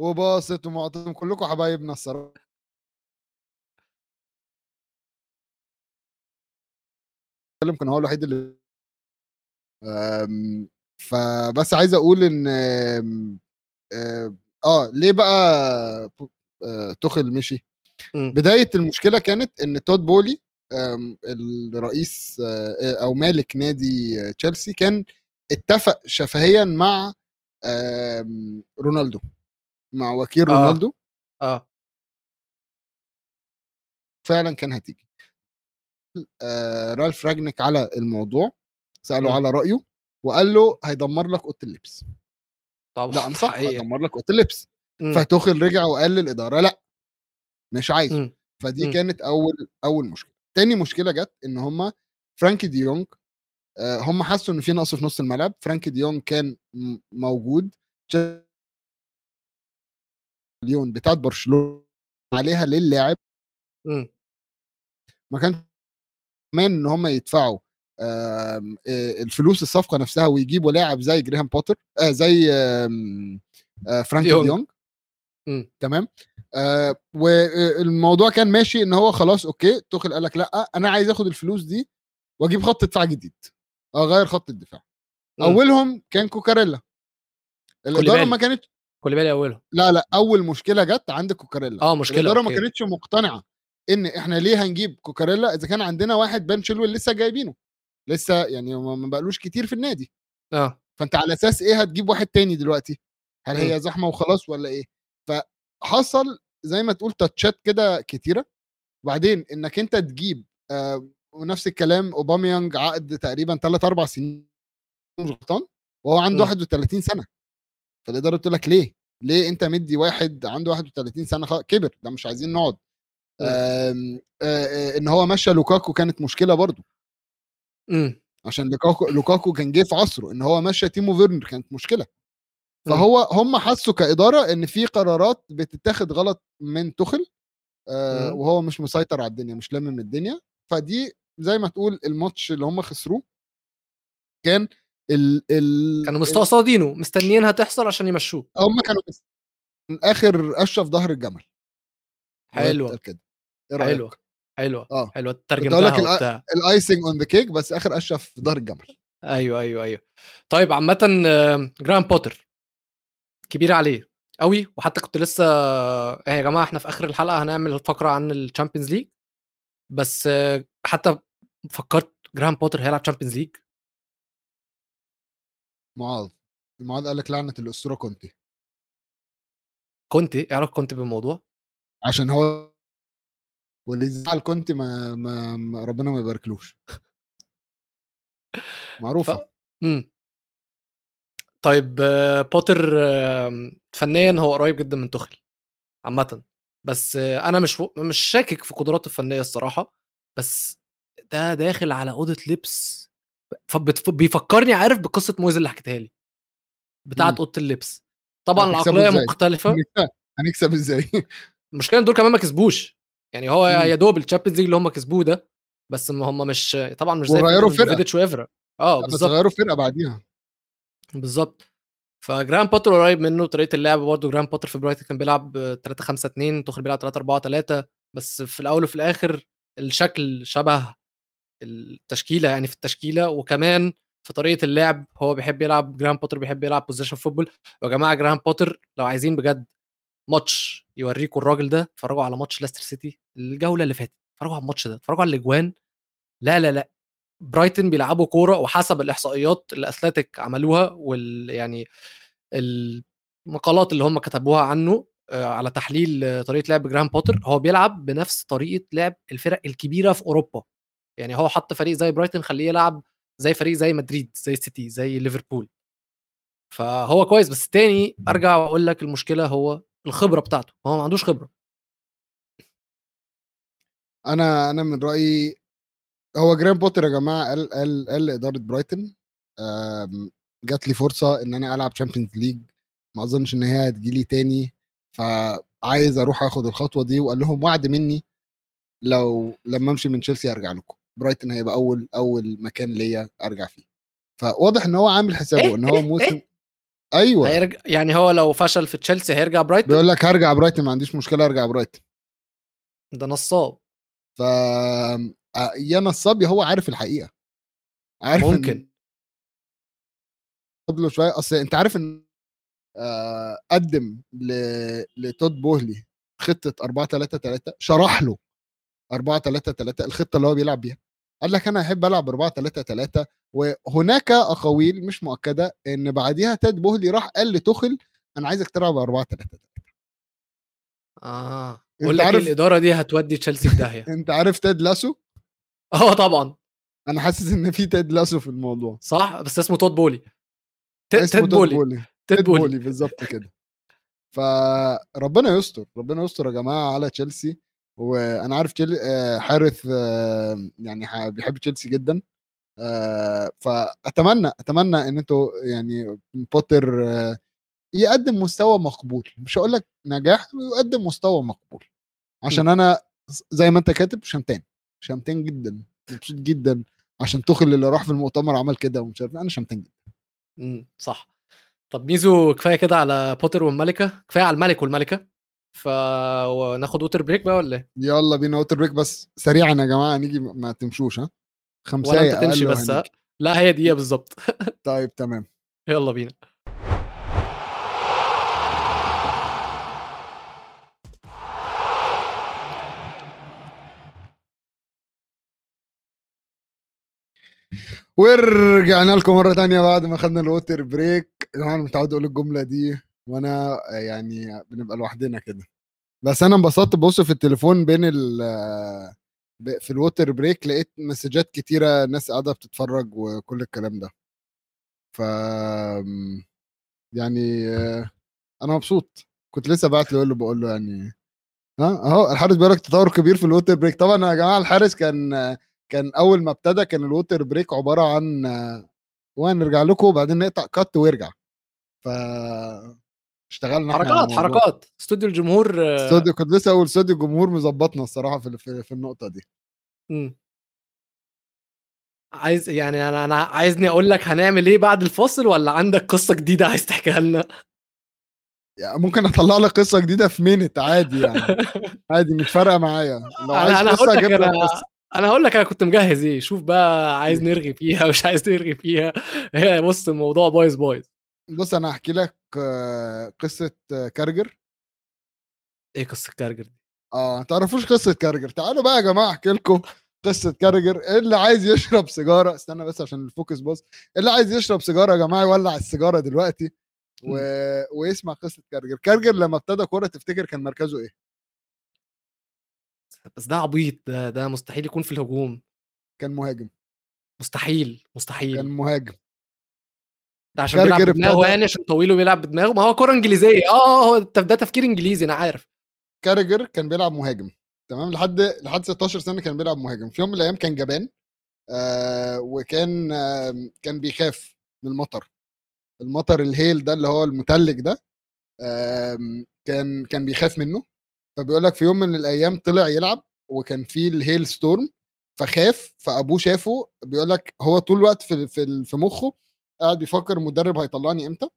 وباسط ومعتصم كلكم حبايبنا الصراحة. اتكلم كان هو الوحيد اللي أم، فبس عايز أقول إن آه آه، ليه بقى آه، توخل مشي مم. بداية المشكلة كانت إن تود بولي الرئيس آه، أو مالك نادي تشيلسي كان اتفق شفهيا مع رونالدو مع وكيل آه. رونالدو آه فعلا كان هتيجي رالف راجنيك على الموضوع سأله مم. على رأيه وقال له هيدمر لك أوضة اللبس طبعا لا صح. هيدمر لك أوضة اللبس مم. فتوخل رجع وقال للإدارة لأ مش عايزه مم. فدي مم. كانت أول أول مشكلة تاني مشكلة جت إن هم فرانكي دي يونج آه، هم حسوا إن في نقص في نص الملعب فرانكي دي يونج كان م- موجود مليون بتاعت برشلونة عليها للاعب. ما كانش كمان إن هم يدفعوا الفلوس الصفقة نفسها ويجيبوا لاعب زي جريهام بوتر آه زي آه فرانكي ديونج. تمام؟ آه والموضوع كان ماشي إن هو خلاص OK توخل قال لك لأ أنا عايز آخد الفلوس دي وأجيب خط دفاع جديد. أغير خط الدفاع. مم. أولهم كان كوكاريلا. الإدارة. ما كانت كل بالي أولهم. لا لا أول مشكلة جت عند كوكاريلا. آه مشكلة الإدارة ما. كانتش مقتنعة. إن إحنا ليه هنجيب كوكاريلا إذا كان عندنا واحد بن شيلويل لسه جايبينه؟ لسه يعني ما بقالوش كتير في النادي. آه. فأنت على أساس إيه هتجيب واحد تاني دلوقتي؟ هل. هي زحمة وخلاص ولا إيه؟ فحصل زي ما تقول تاتشات كده كتيرة. وبعدين إنك أنت تجيب آه ونفس الكلام أوباميانج عقد تقريبا 3 4 سنين مش غلطان وهو عنده مم. 31 سنة. فالإدارة بتقول لك ليه؟ ليه أنت مدي واحد عنده 31 سنة كبر ده مش عايزين نقعد. آه، آه، إن هو مشى لوكاكو كانت مشكلة برضو مم. عشان لوكاكو لوكاكو كان جه في عصره إن هو مشى تيمو فيرنر كانت مشكلة. مم. فهو هم حسوا كإدارة إن في قرارات بتتاخد غلط من توخل آه مم. وهو مش مسيطر على الدنيا مش لامم الدنيا. فدي زي ما تقول الماتش اللي هم خسروه. كان ال ال كانوا مستقصدينه مستنيينها تحصل عشان يمشوه. هم كانوا من آخر قشة في ظهر الجمل. حلوة. كده. إيه رأيك؟ حلوة حلوة. آه حلوة ترجمتها وبتاع. ال icing on the cake بس آخر قشة في ظهر الجمل. أيوه أيوه أيوه. طيب عامة آه، جرام بوتر كبير عليه قوي وحتى كنت لسه آه، يا جماعة إحنا في آخر الحلقة هنعمل فقرة عن ال Champions League بس حتى فكرت جرام بوتر هيلعب Champions League معاذ. معاذ قال لك لعنة الأسطورة كونتي. إيه علاقة كونتي بالموضوع؟ عشان هو واللي يزعل كنت ما, ما, ربنا ما يباركلوش. معروفة. ف- امم. طيب بوتر فنيا هو قريب جدا من توخل عامة. بس أنا مش مش شاكك في قدراته الفنية الصراحة بس ده داخل على أوضة لبس. بيفكرني عارف بقصة مويز اللي حكيتها لي. بتاعت مم. أوضة اللبس. طبعا إزاي؟ مختلفة. هنكسب- إزاي؟ المشكلة إن دول كمان ما كسبوش. يعني هو. يا دوب ال Champions League اللي هم كسبوه ده بس ما هم مش طبعا مش زي فرقة. فيديتش وإفرا آه بس بالظبط غيروا فرقة بعديها. بالظبط فجرام بوتر قريب منه طريقة اللعب برضه جرام بوتر في برايتون كان بيلعب 3 5 2 توخل بيلعب 3 4 3 بس في الأول وفي الآخر الشكل شبه التشكيلة يعني في التشكيلة. وكمان في طريقة اللعب هو بيحب يلعب جرام بوتر بيحب يلعب position football يا جماعة جرام بوتر لو عايزين بجد ماتش يوريكم الراجل ده اتفرجوا على ماتش لاستر سيتي الجولة اللي فاتت اتفرجوا على الماتش ده اتفرجوا على الأجوان. لا لا لا. برايتون بيلعبوا كورة وحسب الإحصائيات اللي Athletic عملوها وال يعني المقالات اللي هم كتبوها عنه آه، على تحليل طريقة لعب جرام بوتر هو بيلعب بنفس طريقة لعب الفرق الكبيرة في أوروبا. يعني هو حط فريق زي برايتون خليه يلعب زي فريق زي مدريد زي سيتي زي ليفربول. فهو كويس بس تاني أرجع وأقول لك المشكلة هو الخبرة بتاعته هو ما عندوش خبرة أنا أنا من رأيي هو جرام بوتر يا جماعة قال قال قال لإدارة برايتون آم، جات لي فرصة إن أنا ألعب Champions League ما أظنش إن هي هتجيلي تاني فعايز أروح أخد الخطوة دي وقال لهم وعد مني لو لما أمشي من تشيلسي أرجع لكم برايتون هيبقى أول أول مكان ليا أرجع فيه فواضح إن هو عامل حسابه إيه؟ إن هو إيه؟ موسم إيه؟ أيوه. هيرجع يعني هو لو فشل في تشيلسي هيرجع برايتون بيقول لك هرجع برايتون ما عنديش مشكلة أرجع برايتون ده نصاب. ف آه، يا نصاب يا هو عارف الحقيقة. عارف ممكن. فضله شوية. أصل أنت عارف إن آه، قدم ل... لتود بوهلي خطة 4 3 3 شرح له 4 3 3 الخطة اللي هو بيلعب بيها. قال لك أنا أحب ألعب 4 3 3 وهناك أقاويل مش مؤكدة إن بعديها تاد بوهلي راح قال لتوخل أنا عايزك تلعب 4 3 3 آه. بقول لك إيه، عارف- الإدارة دي هتودي تشيلسي في داهية. أنت عارف Ted Lasso؟ آه طبعا. أنا حاسس إن في Ted Lasso في الموضوع. صح بس اسمه تود بولي ت- اسمه تيد تود بولي بولي بولي بالظبط كده. فربنا يستر ربنا يستر يا جماعة على تشيلسي. وأنا عارف تشيل... آه، حارث آه، يعني بيحب تشيلسي جدا آه، فأتمنى أتمنى إن أنتوا يعني بوتر يقدم مستوى مقبول. مش هقول لك نجاح يقدم مستوى مقبول. عشان أنا زي ما أنت كاتب شمتان. شمتان جدا. مبسوط جدا. عشان توخيل اللي راح في المؤتمر عمل كده ومش عارف أنا شمتان جدا. امم صح. طب ميزو كفاية كده على بوتر والملكة؟ كفاية على الملك والملكة؟ فناخد water break بقى ولا إيه؟ يلا بينا water break بس سريعا يا جماعة نيجي ما تمشوش ها؟ خمسة ولا أنت تمشي بس؟ لا هي دقيقه بالظبط. طيب تمام. يلا بينا. ورجعنا لكم مرة تانية بعد ما خدنا ال water break أنا متعود أقول الجملة دي. وأنا يعني بنبقى لوحدنا كده. بس أنا انبسطت ببص في التليفون بين ال في ال water break لقيت messages كتيرة ناس قاعدة بتتفرج وكل الكلام ده. ف يعني آه، أنا مبسوط. كنت لسه بعت له بقول له يعني ها أهو الحارس بيقول لك تطور كبير في ال water break طبعا يا جماعة الحارس كان كان أول ما ابتدى كان ال water break عبارة عن وهنرجع لكم وبعدين نقطع cut ويرجع. ف اشتغلنا حركات. حركات. استوديو الجمهور آه، استوديو كنت لسه أقول استوديو الجمهور مظبطنا الصراحة في في, في النقطة دي. مم. عايز يعني أنا أنا عايزني أقول لك هنعمل إيه بعد الفاصل ولا عندك قصة جديدة عايز تحكيها لنا؟ يعني ممكن أطلع لك قصة جديدة في مينت عادي يعني. عادي مش فارقة معايا. لو عايز أنا قصة أجيب لك أنا قصة. أنا هقول لك أنا كنت مجهز إيه. شوف بقى عايز نرغي فيها مش عايز نرغي فيها. هي بص الموضوع بايظ بايظ. بص أنا هحكي لك آه، قصة آه، كارجر. إيه قصة كارجر دي؟ آه تعرفوش قصة كارجر. تعالوا بقى يا جماعة أحكي لكم قصة كارجر. اللي عايز يشرب سيجارة استنى بس عشان ال focus بص اللي عايز يشرب سيجارة يا جماعة يولع السيجارة دلوقتي و... ويسمع قصة كارجر. كارجر لما ابتدى كورة تفتكر كان مركزه إيه؟ بس ده عبيط ده ده مستحيل يكون في الهجوم. كان مهاجم. مستحيل كان مستحيل مهاجم. ده عشان بيلعب بدماغه يعني عشان طويل وبيلعب بدماغه. ما هو كوره إنجليزية. آه آه هو ده تفكير إنجليزي أنا عارف. كارجر كان بيلعب مهاجم تمام؟ لحد لحد 16 سنة كان بيلعب مهاجم. في يوم من الأيام كان جبان آه وكان آه كان بيخاف من المطر. المطر الهيل ده اللي هو المتلج ده آم، كان كان بيخاف منه. فبيقول لك في يوم من الأيام طلع يلعب وكان في الهيل ستورم فخاف فأبوه شافه. بيقول لك هو طول الوقت في في في مخه قاعد بيفكر المدرب هيطلعني إمتى؟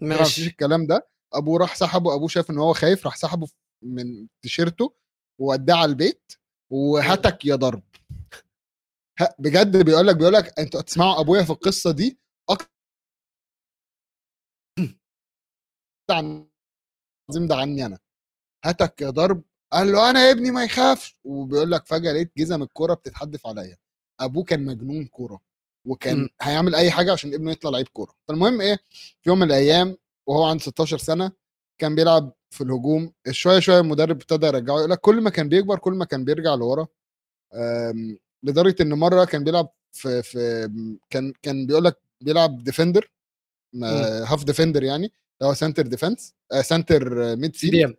فيش ماشي. الكلام ده؟ أبوه راح سحبه أبوه شاف إن هو خايف راح سحبه من تيشيرته ووداه على البيت وهتك يا ضرب. بجد بيقول لك بيقول لك أنتوا هتسمعوا أبويا في القصة دي؟ أكتر عن العظيم ده عني أنا. هتك يا ضرب. قال له أنا ابني ما يخافش. وبيقول لك فجأة لقيت جزم الكورة بتتحدف عليا. أبوه كان مجنون كورة. وكان مم. هيعمل أي حاجة عشان ابنه يطلع لعيب كورة. فالمهم إيه في يوم من الأيام وهو عنده 16 سنة كان بيلعب في الهجوم شوية شوية المدرب ابتدى يرجعه يقول لك كل ما كان بيكبر كل ما كان بيرجع لورا لدرجة إن مرة كان بيلعب في في كان كان بيقول لك بيلعب ديفندر half defender يعني اللي هو سنتر ديفense سنتر ميد سي دي ام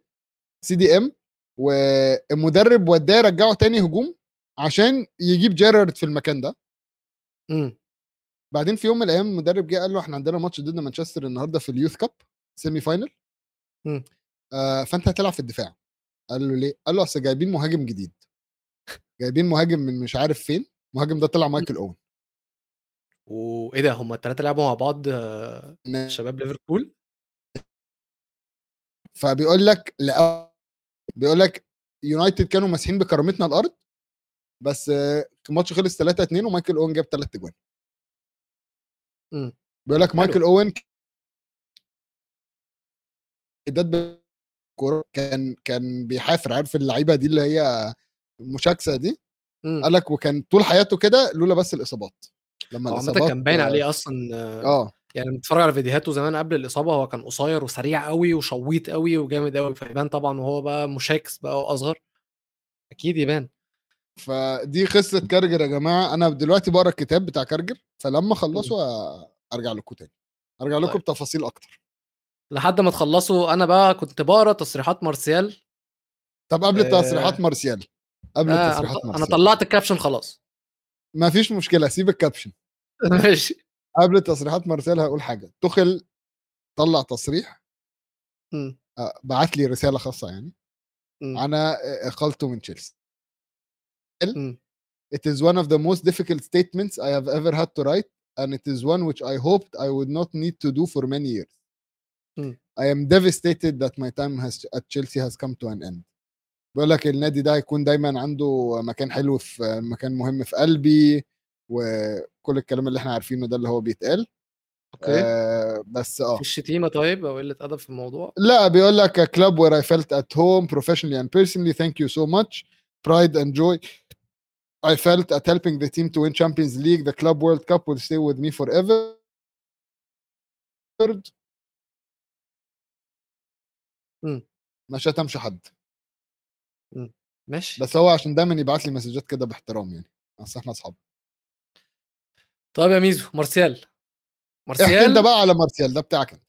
سي دي ام والمدرب وداه رجعه تاني هجوم عشان يجيب جيرارد في المكان ده. إمم. بعدين في يوم من الأيام المدرب جه قال له إحنا عندنا ماتش ضد مانشستر النهارده في ال youth cup semi final مم. آه فأنت هتلعب في الدفاع. قال له ليه؟ قال له أصل جايبين مهاجم جديد. جايبين مهاجم من مش عارف فين المهاجم ده طلع مايكل أوين. وإيه ده؟ هم الثلاثه لعبوا مع بعض شباب ليفربول؟ فبيقول لك لا بيقول لك يونايتد كانوا ماسحين بكرامتنا الأرض بس الماتش خلص 3 2 ومايكل أوين جاب ثلاث أجوان مم. بيقول لك. مايكل أوين ده كورة كان كان بيحافر عارف اللعيبة دي اللي هي مشاكسة دي مم. قال لك وكان طول حياته كده لولا بس الإصابات لما الإصابات كان باين عليه أصلا آه يعني لما بتتفرج على فيديوهاته زمان قبل الإصابة هو كان قصير وسريع قوي وشويط قوي وجامد قوي فيبان طبعا وهو بقى مشاكس بقى وأصغر أكيد يبان فدي قصة كارجر يا جماعة. أنا دلوقتي بقرأ الكتاب بتاع كارجر فلما أخلصه أرجع لكم تاني. أرجع لكم طيب. بتفاصيل أكتر. لحد ما تخلصوا أنا بقى كنت بقرأ تصريحات مارسيال. طب قبل آه. تصريحات مارسيال قبل آه تصريحات أنا مارسيال. أنا طلعت ال caption خلاص. ما فيش مشكلة سيب ال caption ماشي. قبل تصريحات مارسيال هقول حاجة. توخيل طلع تصريح. آه، بعت لي رسالة خاصة يعني. مم. أنا اقالته من تشيلسي مم. It is one of the most difficult statements I have ever had to write and it is one which I hoped I would not need to do for many years. Mm. I am devastated that my time has at Chelsea has come to an end. بقول لك النادي ده هيكون دايما عنده مكان حلو في مكان مهم في قلبي وكل الكلام اللي إحنا عارفينه ده اللي هو بيتقال أوكي آه بس آه في الشتيمه طيب أو قله ادب في الموضوع لا بيقول لك a club where I felt at home professionally and personally thank you so much pride and joy I felt at helping the team to win Champions League the Club World Cup will stay with me forever. ما شتمش حد. ماشي. بس هو عشان دايما يبعت لي مسجات كده باحترام يعني. أصل إحنا أصحاب. طيب يا ميزو مارسيال. احكي مارسيال؟ أنت بقى على مارسيال ده بتاعك.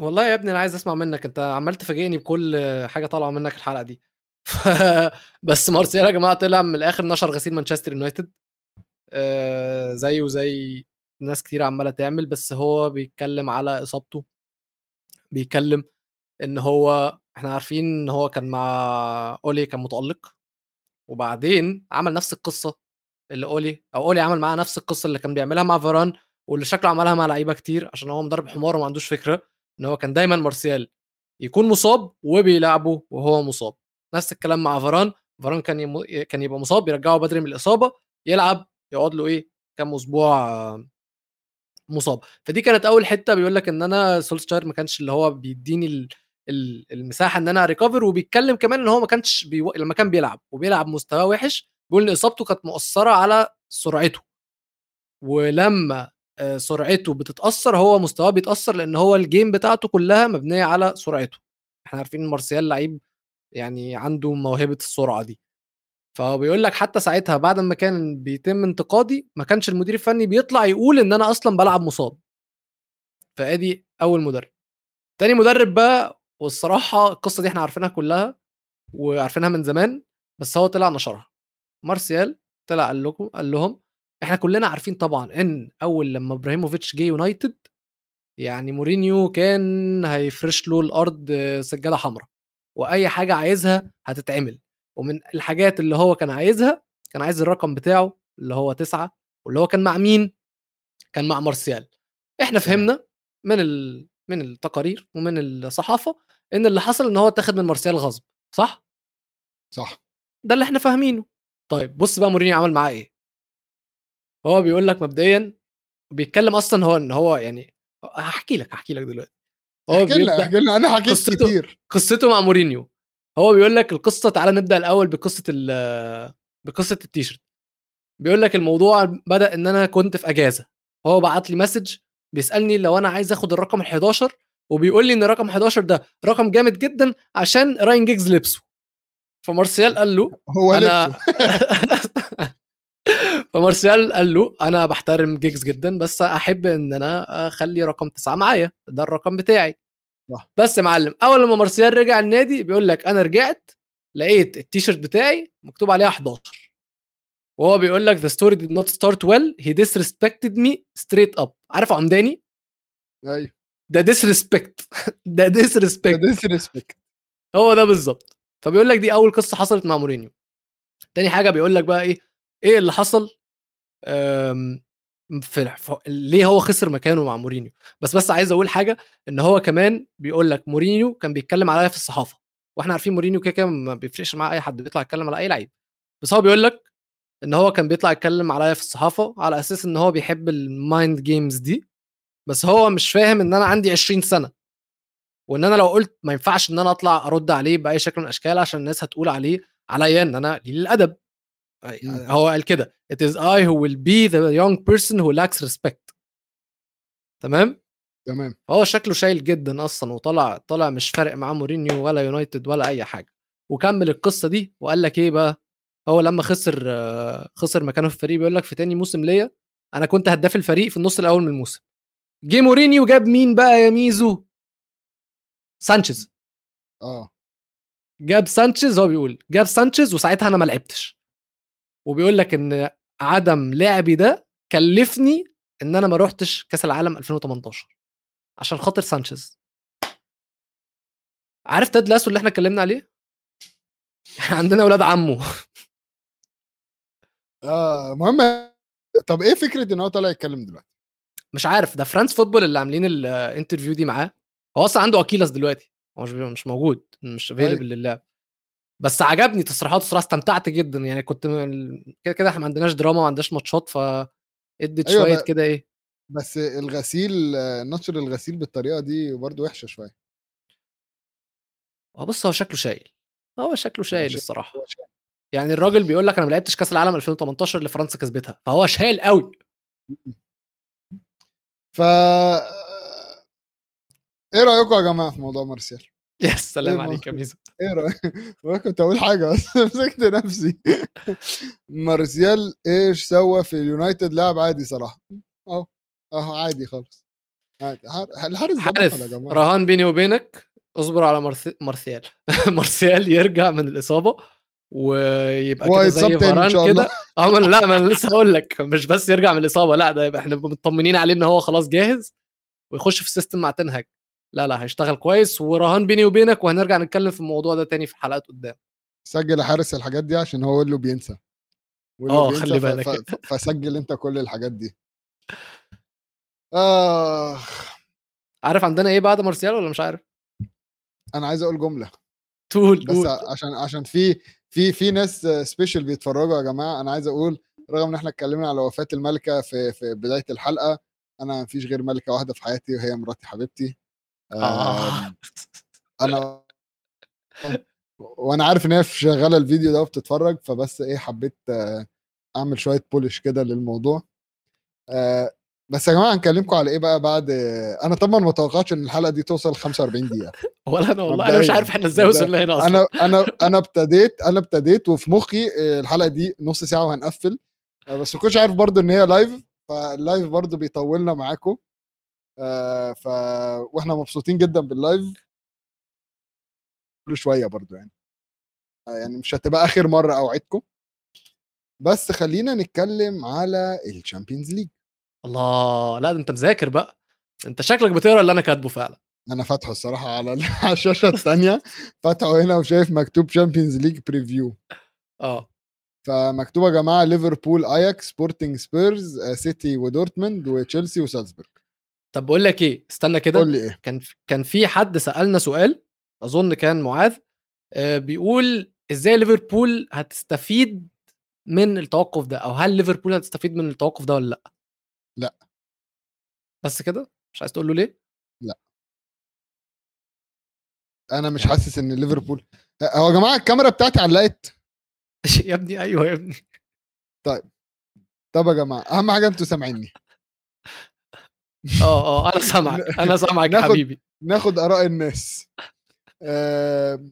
والله يا ابني أنا عايز أسمع منك أنت عمال تفاجئني بكل حاجة طالعة منك الحلقة دي. بس مارسيال يا جماعة طلع من الآخر نشر غسيل مانشستر يونايتد. آه زيه زي ناس كتير عمالة تعمل بس هو بيتكلم على إصابته. بيتكلم إن هو إحنا عارفين إن هو كان مع أولي كان متألق. وبعدين عمل نفس القصة اللي أولي أو أولي عمل معاه نفس القصة اللي كان بيعملها مع فاران واللي شكله عملها مع لعيبة كتير عشان هو مدرب حمار وما عندوش فكرة إن هو كان دايما مارسيال يكون مصاب وبيلعبه وهو مصاب. نفس الكلام مع فاران. فاران كان يم... كان يبقى مصاب يرجعه بدري من الإصابة يلعب يقعد له إيه كام أسبوع آه، مصاب. فدي كانت أول حتة بيقول لك إن أنا سولشاير ما كانش اللي هو بيديني ال... ال- المساحة إن أنا ريكفر وبيتكلم كمان إن هو ما كانش بيو... لما كان بيلعب وبيلعب مستواه وحش بيقول إن إصابته كانت مؤثرة على سرعته. ولما آه، سرعته بتتأثر هو مستواه بيتأثر لأن هو الجيم بتاعته كلها مبنية على سرعته. إحنا عارفين مارسيال لعيب يعني عنده موهبة السرعة دي. فهو بيقول لك حتى ساعتها بعد ما كان بيتم انتقادي ما كانش المدير الفني بيطلع يقول إن أنا أصلا بلعب مصاب. فأدي أول مدرب. تاني مدرب بقى والصراحة القصة دي إحنا عارفينها كلها وعارفينها من زمان بس هو طلع نشرها. مارسيال طلع قال لكم قال لهم إحنا كلنا عارفين طبعا إن أول لما إبراهيموفيتش جه يونايتد يعني مورينيو كان هيفرش له الأرض سجادة حمراء. وأي حاجة عايزها هتتعمل. ومن الحاجات اللي هو كان عايزها كان عايز الرقم بتاعه اللي هو تسعة واللي هو كان مع مين؟ كان مع مارسيال. إحنا فهمنا من ال... من التقارير ومن الصحافة إن اللي حصل إن هو اتاخد من مارسيال غصب صح؟ صح. ده اللي إحنا فاهمينه. طيب بص بقى مورينيو عمل معاه إيه؟ هو بيقول لك مبدئيا بيتكلم أصلا هو إن هو يعني هحكي لك هحكي لك دلوقتي. هو احكي لنا احكي لنا أنا حكيت قصته- كتير. قصته مع مورينيو. هو بيقول لك القصة تعالى نبدأ الأول بقصة ال- بقصة التيشيرت. بيقول لك الموضوع بدأ إن أنا كنت في أجازة. هو بعت لي message بيسألني لو أنا عايز آخد الرقم ال11 وبيقول لي إن رقم 11 ده رقم جامد جدا عشان راين جيجز لبسه. فمارسيال قال له هو أنا فمارسيال قال له أنا بحترم جيجز جدا بس أحب إن أنا أخلي رقم تسعة معايا ده الرقم بتاعي. صح. بس يا معلم أول لما مارسيال رجع النادي بيقول لك أنا رجعت لقيت التيشيرت بتاعي مكتوب عليها 11 وهو بيقول لك the story did not start well he disrespected me straight up. عارف عمداني؟ أيوه. ده disrespect. ده disrespect. disrespect هو ده بالظبط. فبيقول لك دي أول قصة حصلت مع مورينيو. تاني حاجة بيقول لك بقى إيه إيه اللي حصل؟ في في- ليه هو خسر مكانه مع مورينيو بس بس عايز أقول حاجة إن هو كمان بيقول لك مورينيو كان بيتكلم عليا في الصحافة وإحنا عارفين مورينيو كده كده ما بيفرقش معاه أي حد بيطلع يتكلم على أي لعيب بس هو بيقول لك إن هو كان بيطلع يتكلم عليا في الصحافة على أساس إن هو بيحب ال mind games دي بس هو مش فاهم إن أنا عندي 20 سنة وإن أنا لو قلت ما ينفعش إن أنا أطلع أرد عليه بأي شكل من الأشكال عشان الناس هتقول عليه عليا إن أنا قليل الأدب. هو قال كده it is I who will be the young person who lacks respect. تمام؟ تمام. هو شكله شايل جدا أصلا وطلع طلع مش فارق معاه مورينيو ولا يونايتد ولا أي حاجة. وكمل القصة دي وقال لك إيه بقى؟ هو لما خسر خسر مكانه في الفريق بيقول لك في تاني موسم ليا أنا كنت هداف الفريق في النص الأول من الموسم. جه مورينيو جاب مين بقى يا ميزو؟ سانشيز. آه. جاب سانشيز هو بيقول جاب سانشيز وساعتها أنا ما لعبتش. وبيقول لك إن عدم لعبي ده كلفني إن أنا ما روحتش كأس العالم 2018 عشان خاطر سانشيز. عارف Ted Lasso اللي إحنا اتكلمنا عليه؟ عندنا أولاد عمه. آه المهم طب إيه فكرة إن هو طالع يتكلم دلوقتي؟ مش عارف ده فرانس فوتبول اللي عاملين ال interview دي معاه. هو أصلا عنده Achilles دلوقتي. هو مش مش موجود مش available للعب. بس عجبني تصريحاته صراحة استمتعت جدا. يعني كنت كده كده إحنا ما عندناش دراما ما عندناش ماتشات ف ادت أيوة شوية. كده إيه. بس الغسيل آه، نشر الغسيل بالطريقة دي برضو وحشة شوية. هو بص هو شكله شايل. هو شكله شايل. الصراحة. يعني الراجل بيقول لك أنا ما لعبتش كأس العالم 2018 اللي فرنسا كسبتها. فهو شايل قوي. ف إيه رايكم يا جماعة في موضوع مارسيال؟ يا سلام إيه عليك يا ميزو. إيه رايك والله كنت أقول حاجة بس مسكت نفسي. مارسيال إيش سوى في اليونايتد؟ لاعب عادي صراحة. أهو أهو عادي خالص. عادي. حار- الحارس جماعة؟ رهان بيني وبينك اصبر على مرث... مرثيال مرثيال يرجع من الإصابة ويبقى كده زي فاران كده. آه لا ما أنا لسه هقول لك. مش بس يرجع من الإصابة لا ده يبقى إحنا مطمنين عليه إن هو خلاص جاهز ويخش في ال system مع تنهج لا لا هيشتغل كويس ورهان بيني وبينك وهنرجع نتكلم في الموضوع ده تاني في حلقات قدام. سجل حارس الحاجات دي عشان هو اللي بينسى. بينسى خلي بالك. فسجل انت كل الحاجات دي. آه. عارف عندنا إيه بعد مارسيال ولا مش عارف؟ أنا عايز أقول جملة. تقول بس قول. عشان عشان في في في ناس special بيتفرجوا يا جماعة أنا عايز أقول رغم إن إحنا اتكلمنا على وفاة الملكة في في بداية الحلقة أنا مفيش غير ملكة واحدة في حياتي وهي مراتي حبيبتي. آه. آم، أنا وأنا عارف إن هي شغالة الفيديو ده وبتتفرج فبس إيه حبيت أعمل شوية بولش كده للموضوع آه، بس يا جماعة هنكلمكم على إيه بقى بعد أنا طبعا ما توقعتش إن الحلقة دي توصل 45 دقيقة ولا أنا والله أنا مش. عارف إحنا إزاي. وصلنا هنا أصلا أنا أنا أنا ابتديت أنا ابتديت وفي مخي الحلقة دي نص ساعة وهنقفل آه، بس ما كنتش عارف برضو إن هي live فال live برضو بيطولنا معاكم ف وإحنا مبسوطين جدا بال live كل شوية برضو يعني. آه، يعني مش هتبقى آخر مرة أوعدكم. بس خلينا نتكلم على ال Champions League الله لا ده أنت مذاكر بقى. أنت شكلك بتقرأ اللي أنا كاتبه فعلا. أنا فاتحه الصراحة على ال- على الشاشة الثانية فاتحه هنا وشايف مكتوب Champions League preview آه. فمكتوب يا جماعة ليفربول اياكس سبورتنج سبيرز آه، سيتي ودورتموند وتشيلسي وسالزبورج طب بقول لك إيه؟ استنى كده. قول لي إيه؟ كان كان في حد سألنا سؤال أظن كان معاذ آه، بيقول إزاي ليفربول هتستفيد من التوقف ده؟ أو هل ليفربول هتستفيد من التوقف ده ولا لأ؟ لأ. بس كده؟ مش عايز تقول له ليه؟ أنا مش حاسس إن ليفربول هو يا جماعة الكاميرا بتاعتي علقت؟ يا ابني أيوه يا ابني. طب يا جماعة أهم حاجة أنتوا سامعيني. آه آه أنا سامعك أنا سامعك ناخد- حبيبي. ناخد آراء الناس. آه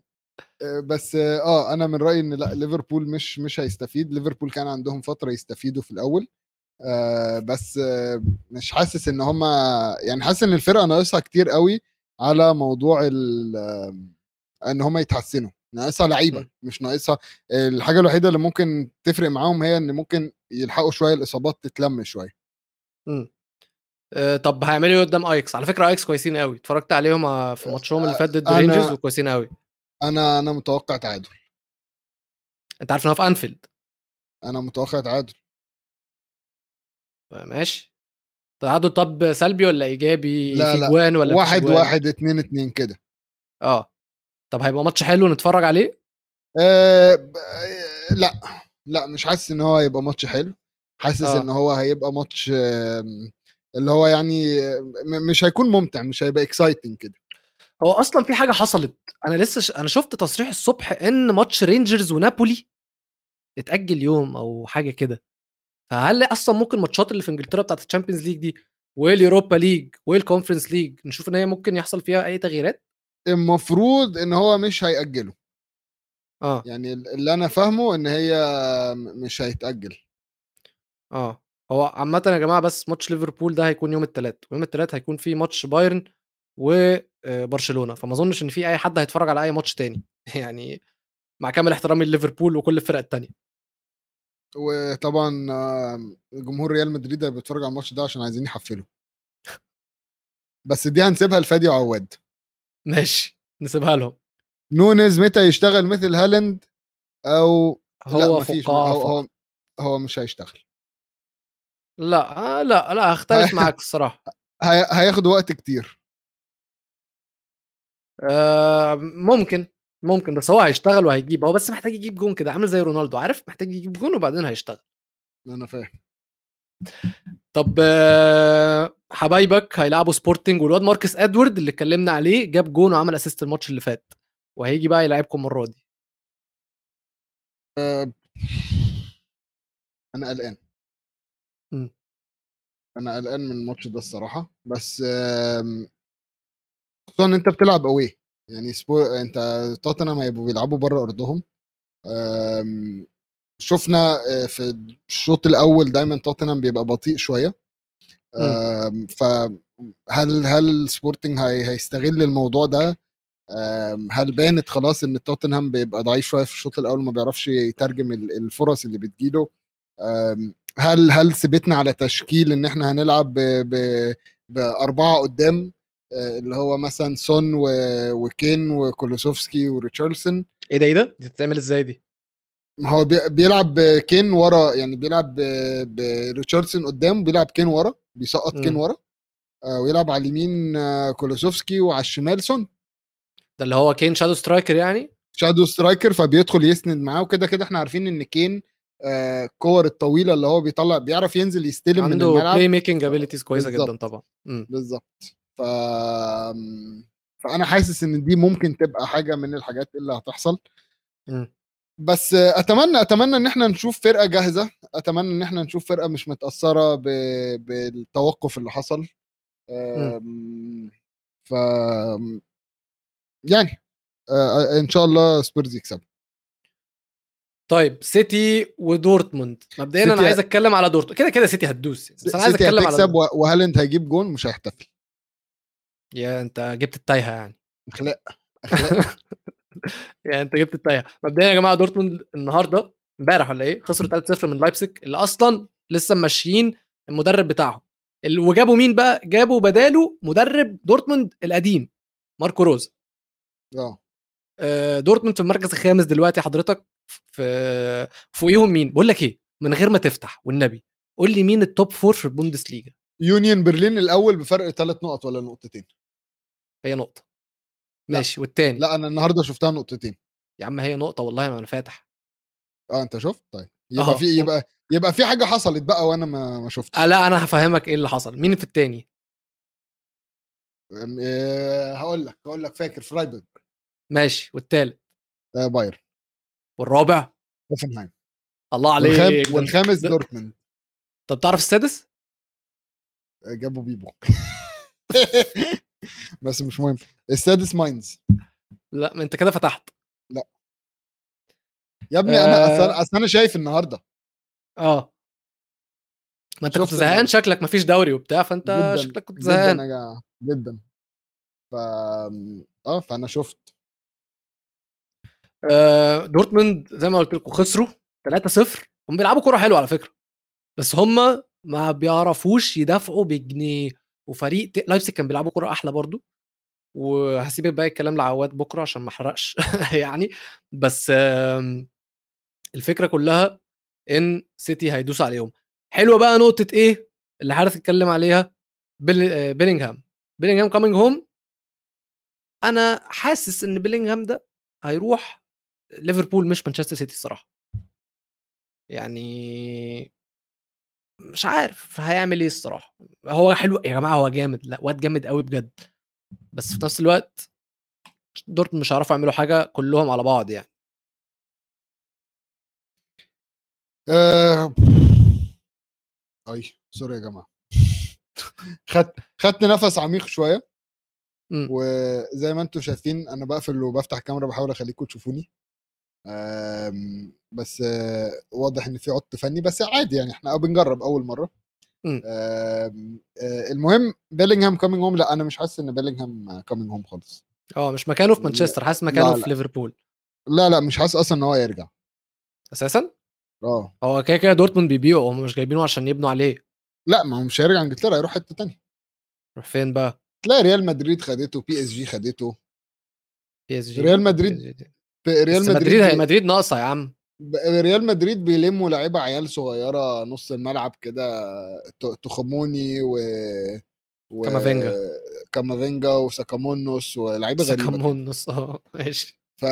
بس آه أنا من رأيي إن لأ ليفربول مش مش هيستفيد. ليفربول كان عندهم فترة يستفيدوا في الأول. آه بس آه مش حاسس إن هم يعني حاسس إن الفرقة ناقصها كتير قوي على موضوع إن هم يتحسنوا. ناقصها لعيبة. مش ناقصها. الحاجة الوحيدة اللي ممكن تفرق معاهم هي إن ممكن يلحقوا شوية الإصابات تتلم شوية. آآ طب هيعملوا إيه قدّام أياكس؟ على فكرة أياكس كويسين أوي، اتفرّجت عليهم آه، في ماتشهم اللي فات ضد رينجرز وكويسين أوي. أنا أنا متوقع تعادل أنت عارف إن هو في أنفيلد، أنا متوقع تعادل ماشي. تعادل طب سلبي والّا إيجابي لا، في لا. جوان فيش واحد جوان؟ واحد اتنين اتنين كده آه. طب هيبقى ماتش حلو نتفرّج عليه؟ أه ب- لا لا مش حاسس إن هو هيبقى ماتش حلو حاسس آه. إن هو هيبقى ماتش آم، اللي هو يعني مش هيكون ممتع مش هيبقى exciting كده. هو أصلًا في حاجة حصلت، أنا لسه ش أنا شُفت تصريح الصبح إن ماتش رينجرز ونابولي اتأجّل يوم أو حاجة كده، فهل أصلًا ممكن الماتشات اللي في إنجلترا بتاعة الChampions League دي والEuropa League والConference League نشوف إن هي ممكن يحصل فيها أي تغييرات؟ المفروض إن هو مش هيأجله آه، يعني اللي أنا فاهمه إن هي مش هيتأجل. آه. هو عامةً يا جماعة بس ماتش ليفربول ده هيكون يوم التلات، ويوم التلات هيكون في ماتش بايرن وآآ برشلونة، فما أظنش إن في أي حد هيتفرّج على أي ماتش تاني يعني مع كامل احترامي لليفربول وكل الفرق التانية. وطبعا جمهور ريال مدريد بيتفرج على الماتش ده عشان عايزين يحفلوا بس دي هنسيبها لفادي وعواد ماشي، نسيبها لهم. نونز متى يشتغل مثل هالاند أو لا هو مفيش فقاعة هو, هو. هو مش هيشتغل آه، لأ، لأ، هاختلف معاك الصراحة. هي... هياخد وقت كتير. آآ ممكن، ممكن، بس هو هيشتغل وهيجيب، هو بس محتاج يجيب جون كده، عامل زي رونالدو، عارف؟ محتاج يجيب جون وبعدين هيشتغل. أنا فاهم. طب آه، حبايبك هيلعبوا سبورتنج والواد ماركس إدوارد اللي اتكلمنا عليه جاب جون وعمل assist الماتش اللي فات وهيجي بقى يلعبكم المرة دي. أنا قلقان. إمم. أنا قلقان من الماتش ده الصراحة بس آم، خصوصا إن أنت بتلعب أوي يعني سبو... أنت توتنهام هيبقوا بيلعبوا بره أرضهم. آم، شفنا آه، في الشوط الأول دايما توتنهام بيبقى بطيء شوية. فهل هل سبورتنج هي... هيستغل الموضوع ده؟ هل بانت خلاص إن توتنهام بيبقى ضعيف شوية في الشوط الأول ما بيعرفش يترجم ال- الفرص اللي بتجيله؟ هل هل ثبتنا على تشكيل إن إحنا هنلعب ب... ب... بأربعة قدام آه، اللي هو مثلا سون و... وكين وكولوسوفسكي وريتشاردسون؟ إيه ده إيه ده؟ دي بتتعمل إزاي دي؟ ما هو بي- بيلعب كين ورا يعني بيلعب بريتشاردسون قدام بيلعب كين ورا بيسقط كين. ورا آه، ويلعب على اليمين آه، كولوسوفسكي وعلى الشمال سون. ده اللي هو كين shadow striker يعني؟ shadow striker فبيدخل يسند معاه وكده كده إحنا عارفين إن كين الكور الطويلة اللي هو بيطلع بيعرف ينزل يستلم من عنده الملعب. Play making abilities كويسة. جدا طبعا. بالظبط. ف فأنا حاسس إن دي ممكن تبقى حاجة من الحاجات اللي هتحصل. مم. بس أتمنى أتمنى إن إحنا نشوف فرقة جاهزة. أتمنى إن إحنا نشوف فرقة مش متأثرة ب... بالتوقف اللي حصل. أم، ف يعني آه، إن شاء الله سبيرز يكسب طيب سيتي ودورتموند. مبدئيا أنا عايز أتكلم على دورتموند كده كده سيتي هتدوس. بس أنا عايز أتكلم على دورتموند. و- وهالاند هيجيب جون؟ مش هيحتفل. يا أنت جبت التايهة يعني. أخلاق أخلاق. يعني أنت جبت التايهة. مبدئيا يا جماعة دورتموند النهارده امبارح ولا إيه خسروا 3-0 من لايبسك اللي أصلا لسه ماشيين المدرب بتاعهم. وجابوا مين بقى؟ جابوا بداله مدرب دورتموند القديم ماركو روز. آه. آه، دورتموند في المركز الخامس دلوقتي حضرتك. في فوقيهم مين؟ بقول لك إيه من غير ما تفتح والنبي قول لي مين ال top four في البوندسليجا؟ يونيون برلين الأول بفرق ثلاث نقط ولا نقطتين؟ هي نقطة. لا. ماشي والتاني؟ لا أنا النهارده شفتها نقطتين. يا عم هي نقطة والله ما أنا فاتح. آه أنت شفت؟ طيب يبقى أهو. في يبقى يبقى في حاجة حصلت بقى وأنا ما ما شفتش. آه لا أنا هفهمك إيه اللي حصل. مين في التاني؟ آه، هقول لك هقول لك فاكر فرايبورغ ماشي والتالت؟ آه، باير والرابع؟ هوفنهايم الله عليك. والخامس دورتموند. طب تعرف السادس؟ آه، جابوا بيبو. بس مش مهم. السادس ماينز. لا ما انت كده فتحت. يا ابني أنا آه. أصل اصل أنا شايف النهارده. آه. ما أنت كنت زهقان. شكلك مفيش دوري وبتاع فأنت جدا شكلك كنت جدا زهقان. يا جماعة جدا. ف آه فأنا شفت. آه، دورتموند زي ما قلت لكم خسروا 3-0 هم بيلعبوا كورة حلوة على فكرة. بس هم ما بيعرفوش يدافعوا بجنيه. وفريق لايبزيج كان بيلعبوا كورة أحلى برضو. وهسيب باقي الكلام لعواد بكرة عشان ما أحرقش يعني. بس الفكرة كلها إن سيتي هيدوس عليهم. حلوة بقى نقطة إيه؟ اللي حارس اتكلم عليها آه، بيلينغهام. بيلينغهام coming home أنا حاسس إن بيلينغهام ده هيروح ليفربول مش مانشستر سيتي الصراحة. يعني مش عارف هيعمل إيه الصراحة. هو حلو يا جماعة هو جامد لأ واد جامد قوي بجد. بس في نفس الوقت دورتموند مش هيعرفوا يعملوا حاجة كلهم على بعض يعني. آه... أي سوري يا جماعة. خدت خدت نفس عميق شوية. مم. وزي ما أنتم شايفين أنا بقفل وبفتح الكاميرا بحاول أخليكم تشوفوني. بس آه، واضح إن في عط فني بس عادي يعني إحنا بنجرب أول مرة. آه، المهم بيلينغهام coming home لأ أنا مش حاسس إن بيلينغهام coming home خالص. آه مش مكانه في مانشستر حاسس مكانه لا، في. ليفربول. لا لا مش حاسس أصلا إن هو يرجع أساسا؟ آه. هو كده كده دورتموند بيبيعوا هم مش جايبينه عشان يبنوا عليه. لا ما هو مش هيرجع إنجلترا هيروح حتة تانية. يروح فين بقى؟ تلاقي ريال مدريد خدته بي اس جي خدته. بي اس جي ريال مدريد ريال مدريد مدريد هي مدريد ناقصة يا عم ريال مدريد بيلموا لعيبة عيال صغيرة نص الملعب كده تخموني و و كامافينجا. كامافينجا وساكامونوس ولاعيبه غريبة. ساكامونوس آه ماشي ف...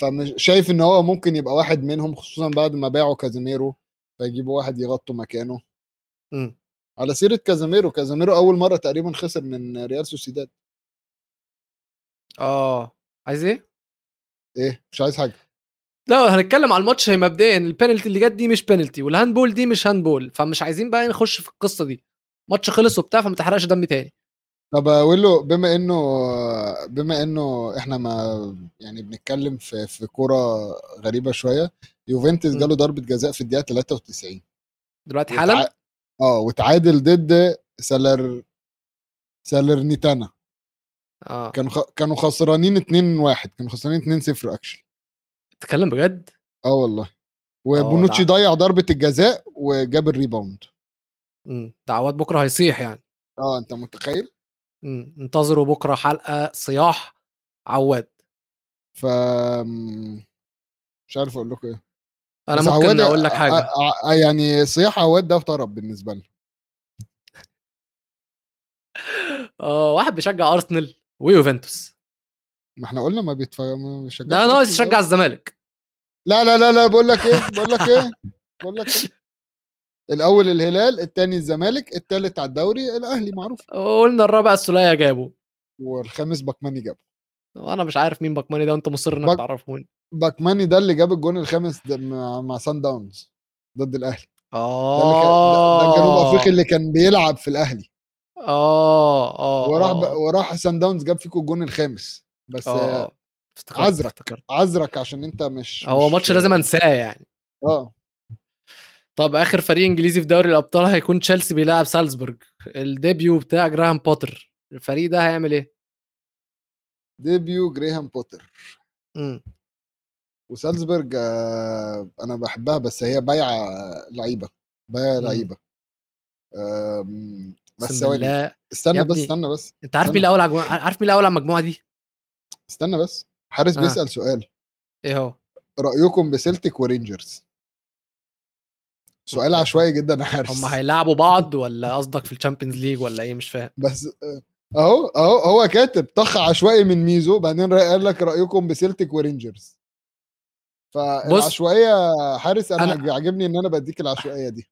فمش شايف ان هو ممكن يبقى واحد منهم خصوصا بعد ما باعوا كازيميرو فيجيبوا واحد يغطوا مكانه مم. على سيرة كازيميرو كازيميرو أول مرة تقريبا خسر من ريال سوسيداد آه عايز إيه؟ إيه مش عايز حاجة. لا هنتكلم على الماتش هي مبدئيا البينالتي اللي جت دي مش بينالتي والهاندبول دي مش هاندبول فمش عايزين بقى نخش في القصة دي. ماتش خلص وبتاع فما تحرقش دم تاني. طب أقول له بما إنه بما إنه إحنا ما يعني بنتكلم في في كورة غريبة شوية يوفنتوس. جاله ضربة جزاء في الدقيقة 93 دلوقتي حالا؟ وتع... آه وتعادل ضد سالر سالرنيتانا. آه. كانوا خ... كانوا خسرانين 2-1 كانوا خسرانين 2-0 اكشلي تتكلم بجد؟ آه والله. وبونوتشي تع- ضيع ضربة الجزاء وجاب الريباوند. مم. دعوات بكرة هيصيح يعني. آه أنت متخيل؟ مم. انتظروا بكرة حلقة صياح عواد. ف مش عارف أقول لكم إيه. أنا ممكن عواد- أقول لك ع- حاجة. ع- ع- يعني صياح عواد ده طرب بالنسبة لي آه واحد بيشجع أرسنال. ويوفنتوس. ما إحنا قلنا ما بيتفرج ما بيشجعش ده ناقص أرسنال يشجع أوي. الزمالك. لا لا لا لا بقول لك إيه بقول لك إيه بقول لك إيه؟ الأول الهلال الثاني الزمالك الثالث على الدوري الأهلي معروف. قلنا الرابع السوليه جابه. والخامس باكماني جاب وأنا مش عارف مين باكماني ده وانت مصر انك باك- تعرفوني باكماني ده اللي جاب الجون الخامس ده مع, مع سان داونز ضد الأهلي. ده اللي كان آه ده, ده جنوب افريقيا اللي كان بيلعب في الأهلي. آه آه وراح آه. ب... وراح صن داونز جاب فيكم الجون الخامس بس آه. آه. افتكرت عذرك. افتكرت عذرك عشان انت مش هو مش- ماتش لازم انساه يعني آه طب آخر فريق إنجليزي في دوري الأبطال هيكون تشيلسي بيلاعب سالزبورج ال debut بتاع جراهام بوتر الفريق ده هيعمل إيه؟ debut جراهام بوتر مم. وسالزبرج آه، أنا بحبها بس هي بايعة لعيبة بايعة مم. لعيبة آم، بس ثواني يا استنى بس. استنى بس أنت عارف مين. الأول على عارف مين الأول على المجموعة دي؟ استنى بس حارس آه. بيسأل سؤال إيه هو؟ رأيكم بسلتك ورينجرز سؤال عشوائي جدا يا حارس هم هيلاعبوا بعض ولا قصدك في ال Champions League ولا إيه مش فاهم بس أهو أهو هو كاتب طرح عشوائي من ميزو بعدين قال لك رأيكم بسلتك ورينجرز فالعشوائية حارس أنا, أنا- عاجبني إن أنا بديك العشوائية دي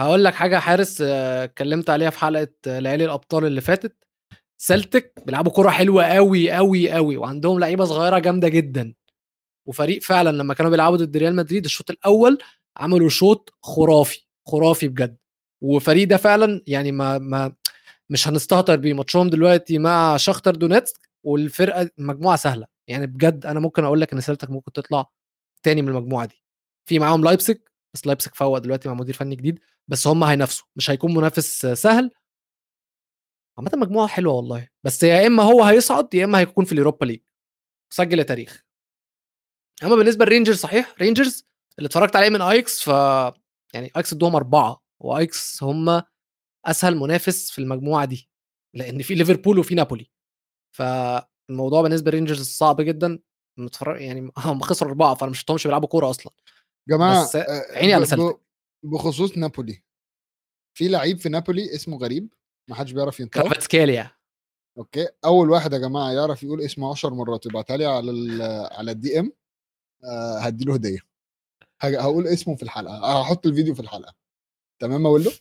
هقول لك حاجة حارس آه، اتكلمت عليها في حلقة آه، ليالي الأبطال اللي فاتت. سلتك بيلعبوا كرة حلوة قوي قوي قوي وعندهم لعيبة صغيرة جامدة جدا. وفريق فعلا لما كانوا بيلعبوا ضد ريال مدريد الشوط الأول عملوا شوط خرافي خرافي بجد. وفريق ده فعلا يعني ما ما مش هنستهتر بيه. ماتشهم دلوقتي مع شختر دونيتسك والفرقة مجموعة سهلة. يعني بجد أنا ممكن أقول لك إن سلتك ممكن تطلع تاني من المجموعة دي. في معاهم لايبسك بس لايبسك فوق دلوقتي مع مدير فني جديد بس هم هينافسوا مش هيكون منافس سهل. عامة مجموعة حلوة والله بس يا إما هو هيصعد يا إما هيكون في ال Europa League. سجل يا تاريخ. أما بالنسبة للرينجرز صحيح رينجرز اللي اتفرجت عليه من أياكس ف يعني أياكس ادوهم أربعة وأياكس هم أسهل منافس في المجموعة دي لأن في ليفربول وفي نابولي. فالموضوع بالنسبة للرينجرز صعب جدا متفرج يعني هم خسروا أربعة فأنا مش شفتهمش بيلعبوا كورة أصلا. جماعة بس آه، عيني على سلتك. بخصوص نابولي. في لعيب في نابولي اسمه غريب ما حدش بيعرف ينطقه. كرافاتسكاليا okay أول واحد يا جماعة يعرف يقول اسمه 10 مرات يبعتها لي على ال على ال DM آه هدي له هديه هقول اسمه في الحلقة هحط الفيديو في الحلقة. تمام أقول له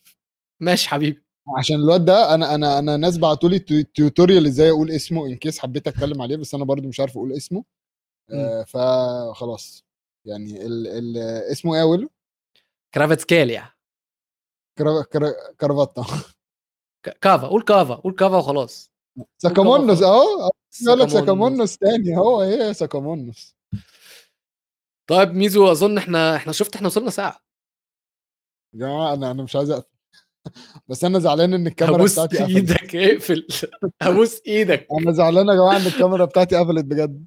ماشي حبيبي. عشان الواد ده أنا أنا أنا ناس بعتوا لي tu- tutorial إزاي أقول اسمه in case حبيت أتكلم عليه بس أنا برضو مش عارف أقول اسمه. آه فخلاص. يعني ال ال اسمه إيه أقول كرافاتسكاليا كرا- كرا- كرافاتا. كافا قول كافا قول كافا وخلاص. ساكامونوس اهو يقول لك ساكامونوس. تاني هو إيه ساكامونوس؟ طيب ميزو أظن إحنا إحنا شفت إحنا وصلنا ساعة. يا جماعة أنا أنا مش عايز أقفل. بس أنا زعلان إن الكاميرا بتاعتي قفلت. إيدك اقفل. هبوس إيدك. أنا زعلان يا جماعة إن الكاميرا بتاعتي قفلت بجد.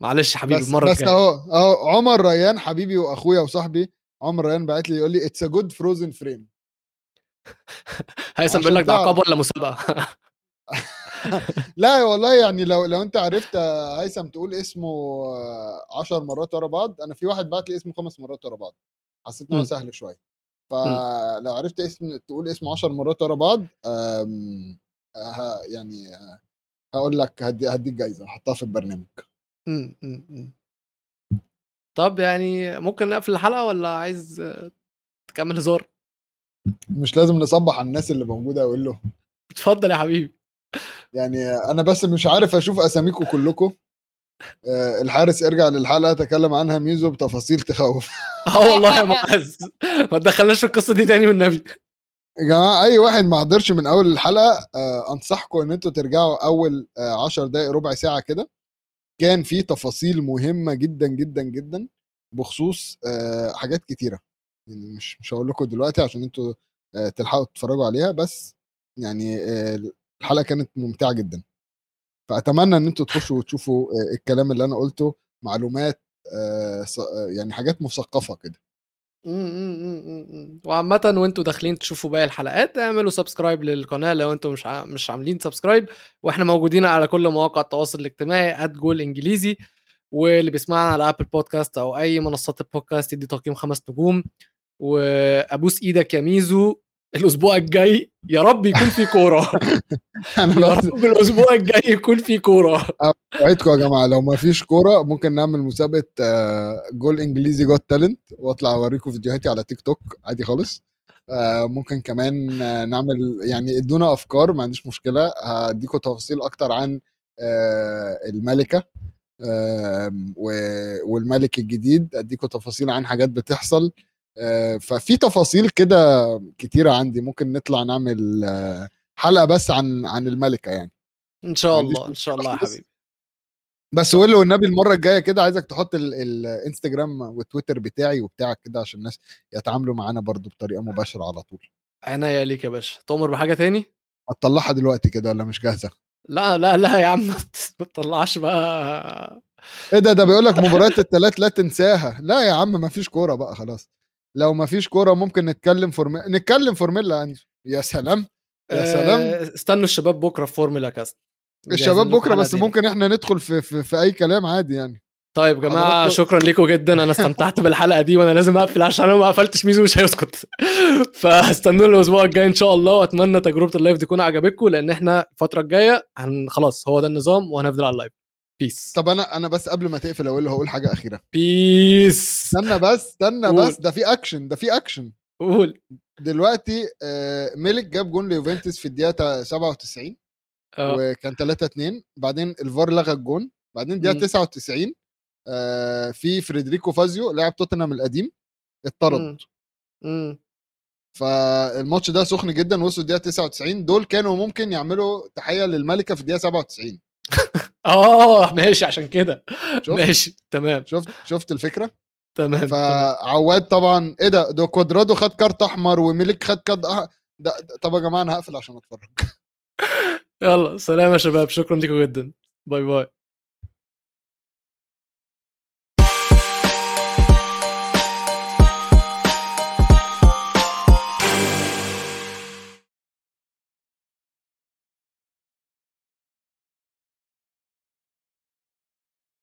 معلش حبيبي بس المرة بس أهو أهو عمر ريان حبيبي وأخويا وصاحبي عمر ريان بعت لي يقول لي it's a good frozen frame هيثم بيقول لك ده. عقاب ولا مسابقة؟ لا والله يعني لو لو أنت عرفت هيثم تقول اسمه 10 مرات ورا بعض أنا في واحد بعت لي اسمه خمس مرات ورا بعض. حسيت إن هو مم. سهل شوية. فلو عرفت اسم تقول اسمه 10 مرات ورا بعض أم، ه- يعني آه، هقول لك هدي هديك جايزة هحطها في البرنامج. م- م- م. طب يعني ممكن نقفل الحلقة ولا عايز آه، تكمل هزار مش لازم نصبح على الناس اللي موجودة أقول له. اتفضل يا حبيبي. يعني أنا بس مش عارف أشوف أساميكم كلكم. آه، الحارس ارجع للحلقة تكلم عنها ميزو بتفاصيل تخوف. آه والله يا معز ما تدخلناش في القصة دي تاني والنبي يا جماعة أي واحد ما حضرش من أول الحلقة آه، أنصحكم إن أنتوا ترجعوا أول 10 دقائق ربع ساعة كده. كان في تفاصيل مهمة جدا جدا جدا بخصوص آه، حاجات كتيرة يعني مش مش هقول لكم دلوقتي عشان أنتوا آه، تلحقوا تتفرجوا عليها بس يعني آه، الحلقة كانت ممتعة جدا فأتمنى إن أنتوا تخشوا وتشوفوا الكلام اللي أنا قلته معلومات يعني حاجات مثقفة كده. وعامة وانتوا داخلين تشوفوا باقي الحلقات اعملوا subscribe للقناة لو أنتوا مش ع... مش عاملين سبسكرايب وإحنا موجودين على كل مواقع التواصل الاجتماعي @جول انجليزي. واللي بيسمعنا على Apple Podcast أو أي منصات البودكاست يدي تقييم خمس نجوم. وأبوس إيدك يا ميزو. الأسبوع الجاي يا رب يكون في كورة. أنا يا رب الأسبوع الجاي يكون في كورة. أوعدكم يا جماعة لو ما فيش كورة ممكن نعمل مسابقة آه، جول إنجليزي Got Talent واطلع أوريكم فيديوهاتي على تيك توك عادي خالص. آه، ممكن كمان نعمل يعني إدونا أفكار ما عنديش مشكلة. هديكم تفاصيل أكتر عن الملكة والملك الجديد. أديكم تفاصيل عن حاجات بتحصل. ففي تفاصيل كده كتيره عندي. ممكن نطلع نعمل آه، حلقة بس عن عن الملكة يعني. إن شاء الله إن شاء الله يا. حبيبي. بس قول له والنبي المرة الجاية كده عايزك تحط ال- الانستجرام والتويتر بتاعي وبتاعك كده عشان الناس يتعاملوا معانا برضو بطريقة مباشرة على طول. عناية ليك يا باشا. تؤمر بحاجة تاني؟ هتطلعها دلوقتي كده ولا مش جاهزة؟ لا لا لا يا عم. ما تطلعش بقى. إيه ده ده بيقول لك مباريات الثلاث لا تنساها. لا يا عم ما فيش كورة بقى خلاص. لو ما فيش كورة ممكن نتكلم فورم... نتكلم Formula One يا سلام يا سلام. آه، استنوا الشباب بكرة في فورمولا كاست الشباب بكرة بس تاني. ممكن إحنا ندخل في في, في أي كلام عادي يعني. طيب يا جماعة حضراتكم- شكرا لكم جدا. أنا استمتعت بالحلقة دي وأنا لازم أقفل عشان أنا ما قفلتش ميزو مش هيسكت. فاستنوا الأسبوع الجاي إن شاء الله. وأتمنى تجربة ال live دي تكون عجبتكم لأن إحنا الفترة الجاية هن خلاص هو ده النظام وهنفضل على ال live. بس طب أنا أنا بس قبل ما تقفل أقول له هقول حاجة أخيرة. بس استنى بس استنى. بس. ده في اكشن ده في اكشن قول. دلوقتي آه، ميليك جاب جون ليوفنتوس في الدقيقة 97 آه. وكان 3 2 بعدين الفار لغى الجون. بعدين الدقيقة مم. 99 آه، في فريدريكو فازيو لاعب توتنهام القديم اتطرد. فالماتش ده سخن جدا وصلوا الدقيقة 99 دول كانوا ممكن يعملوا تحية للملكة في الدقيقة 97 آه ماشي عشان كده. ماشي تمام. شفت شفت الفكرة؟ تمام. فعواد طبعا إيه ده؟ ده كوادرادو خد كارت أحمر وميليك خد كارت أح... ده- طب يا جماعة أنا هقفل عشان أتفرج. يلا سلام يا شباب شكرا لكم جدا. bye bye.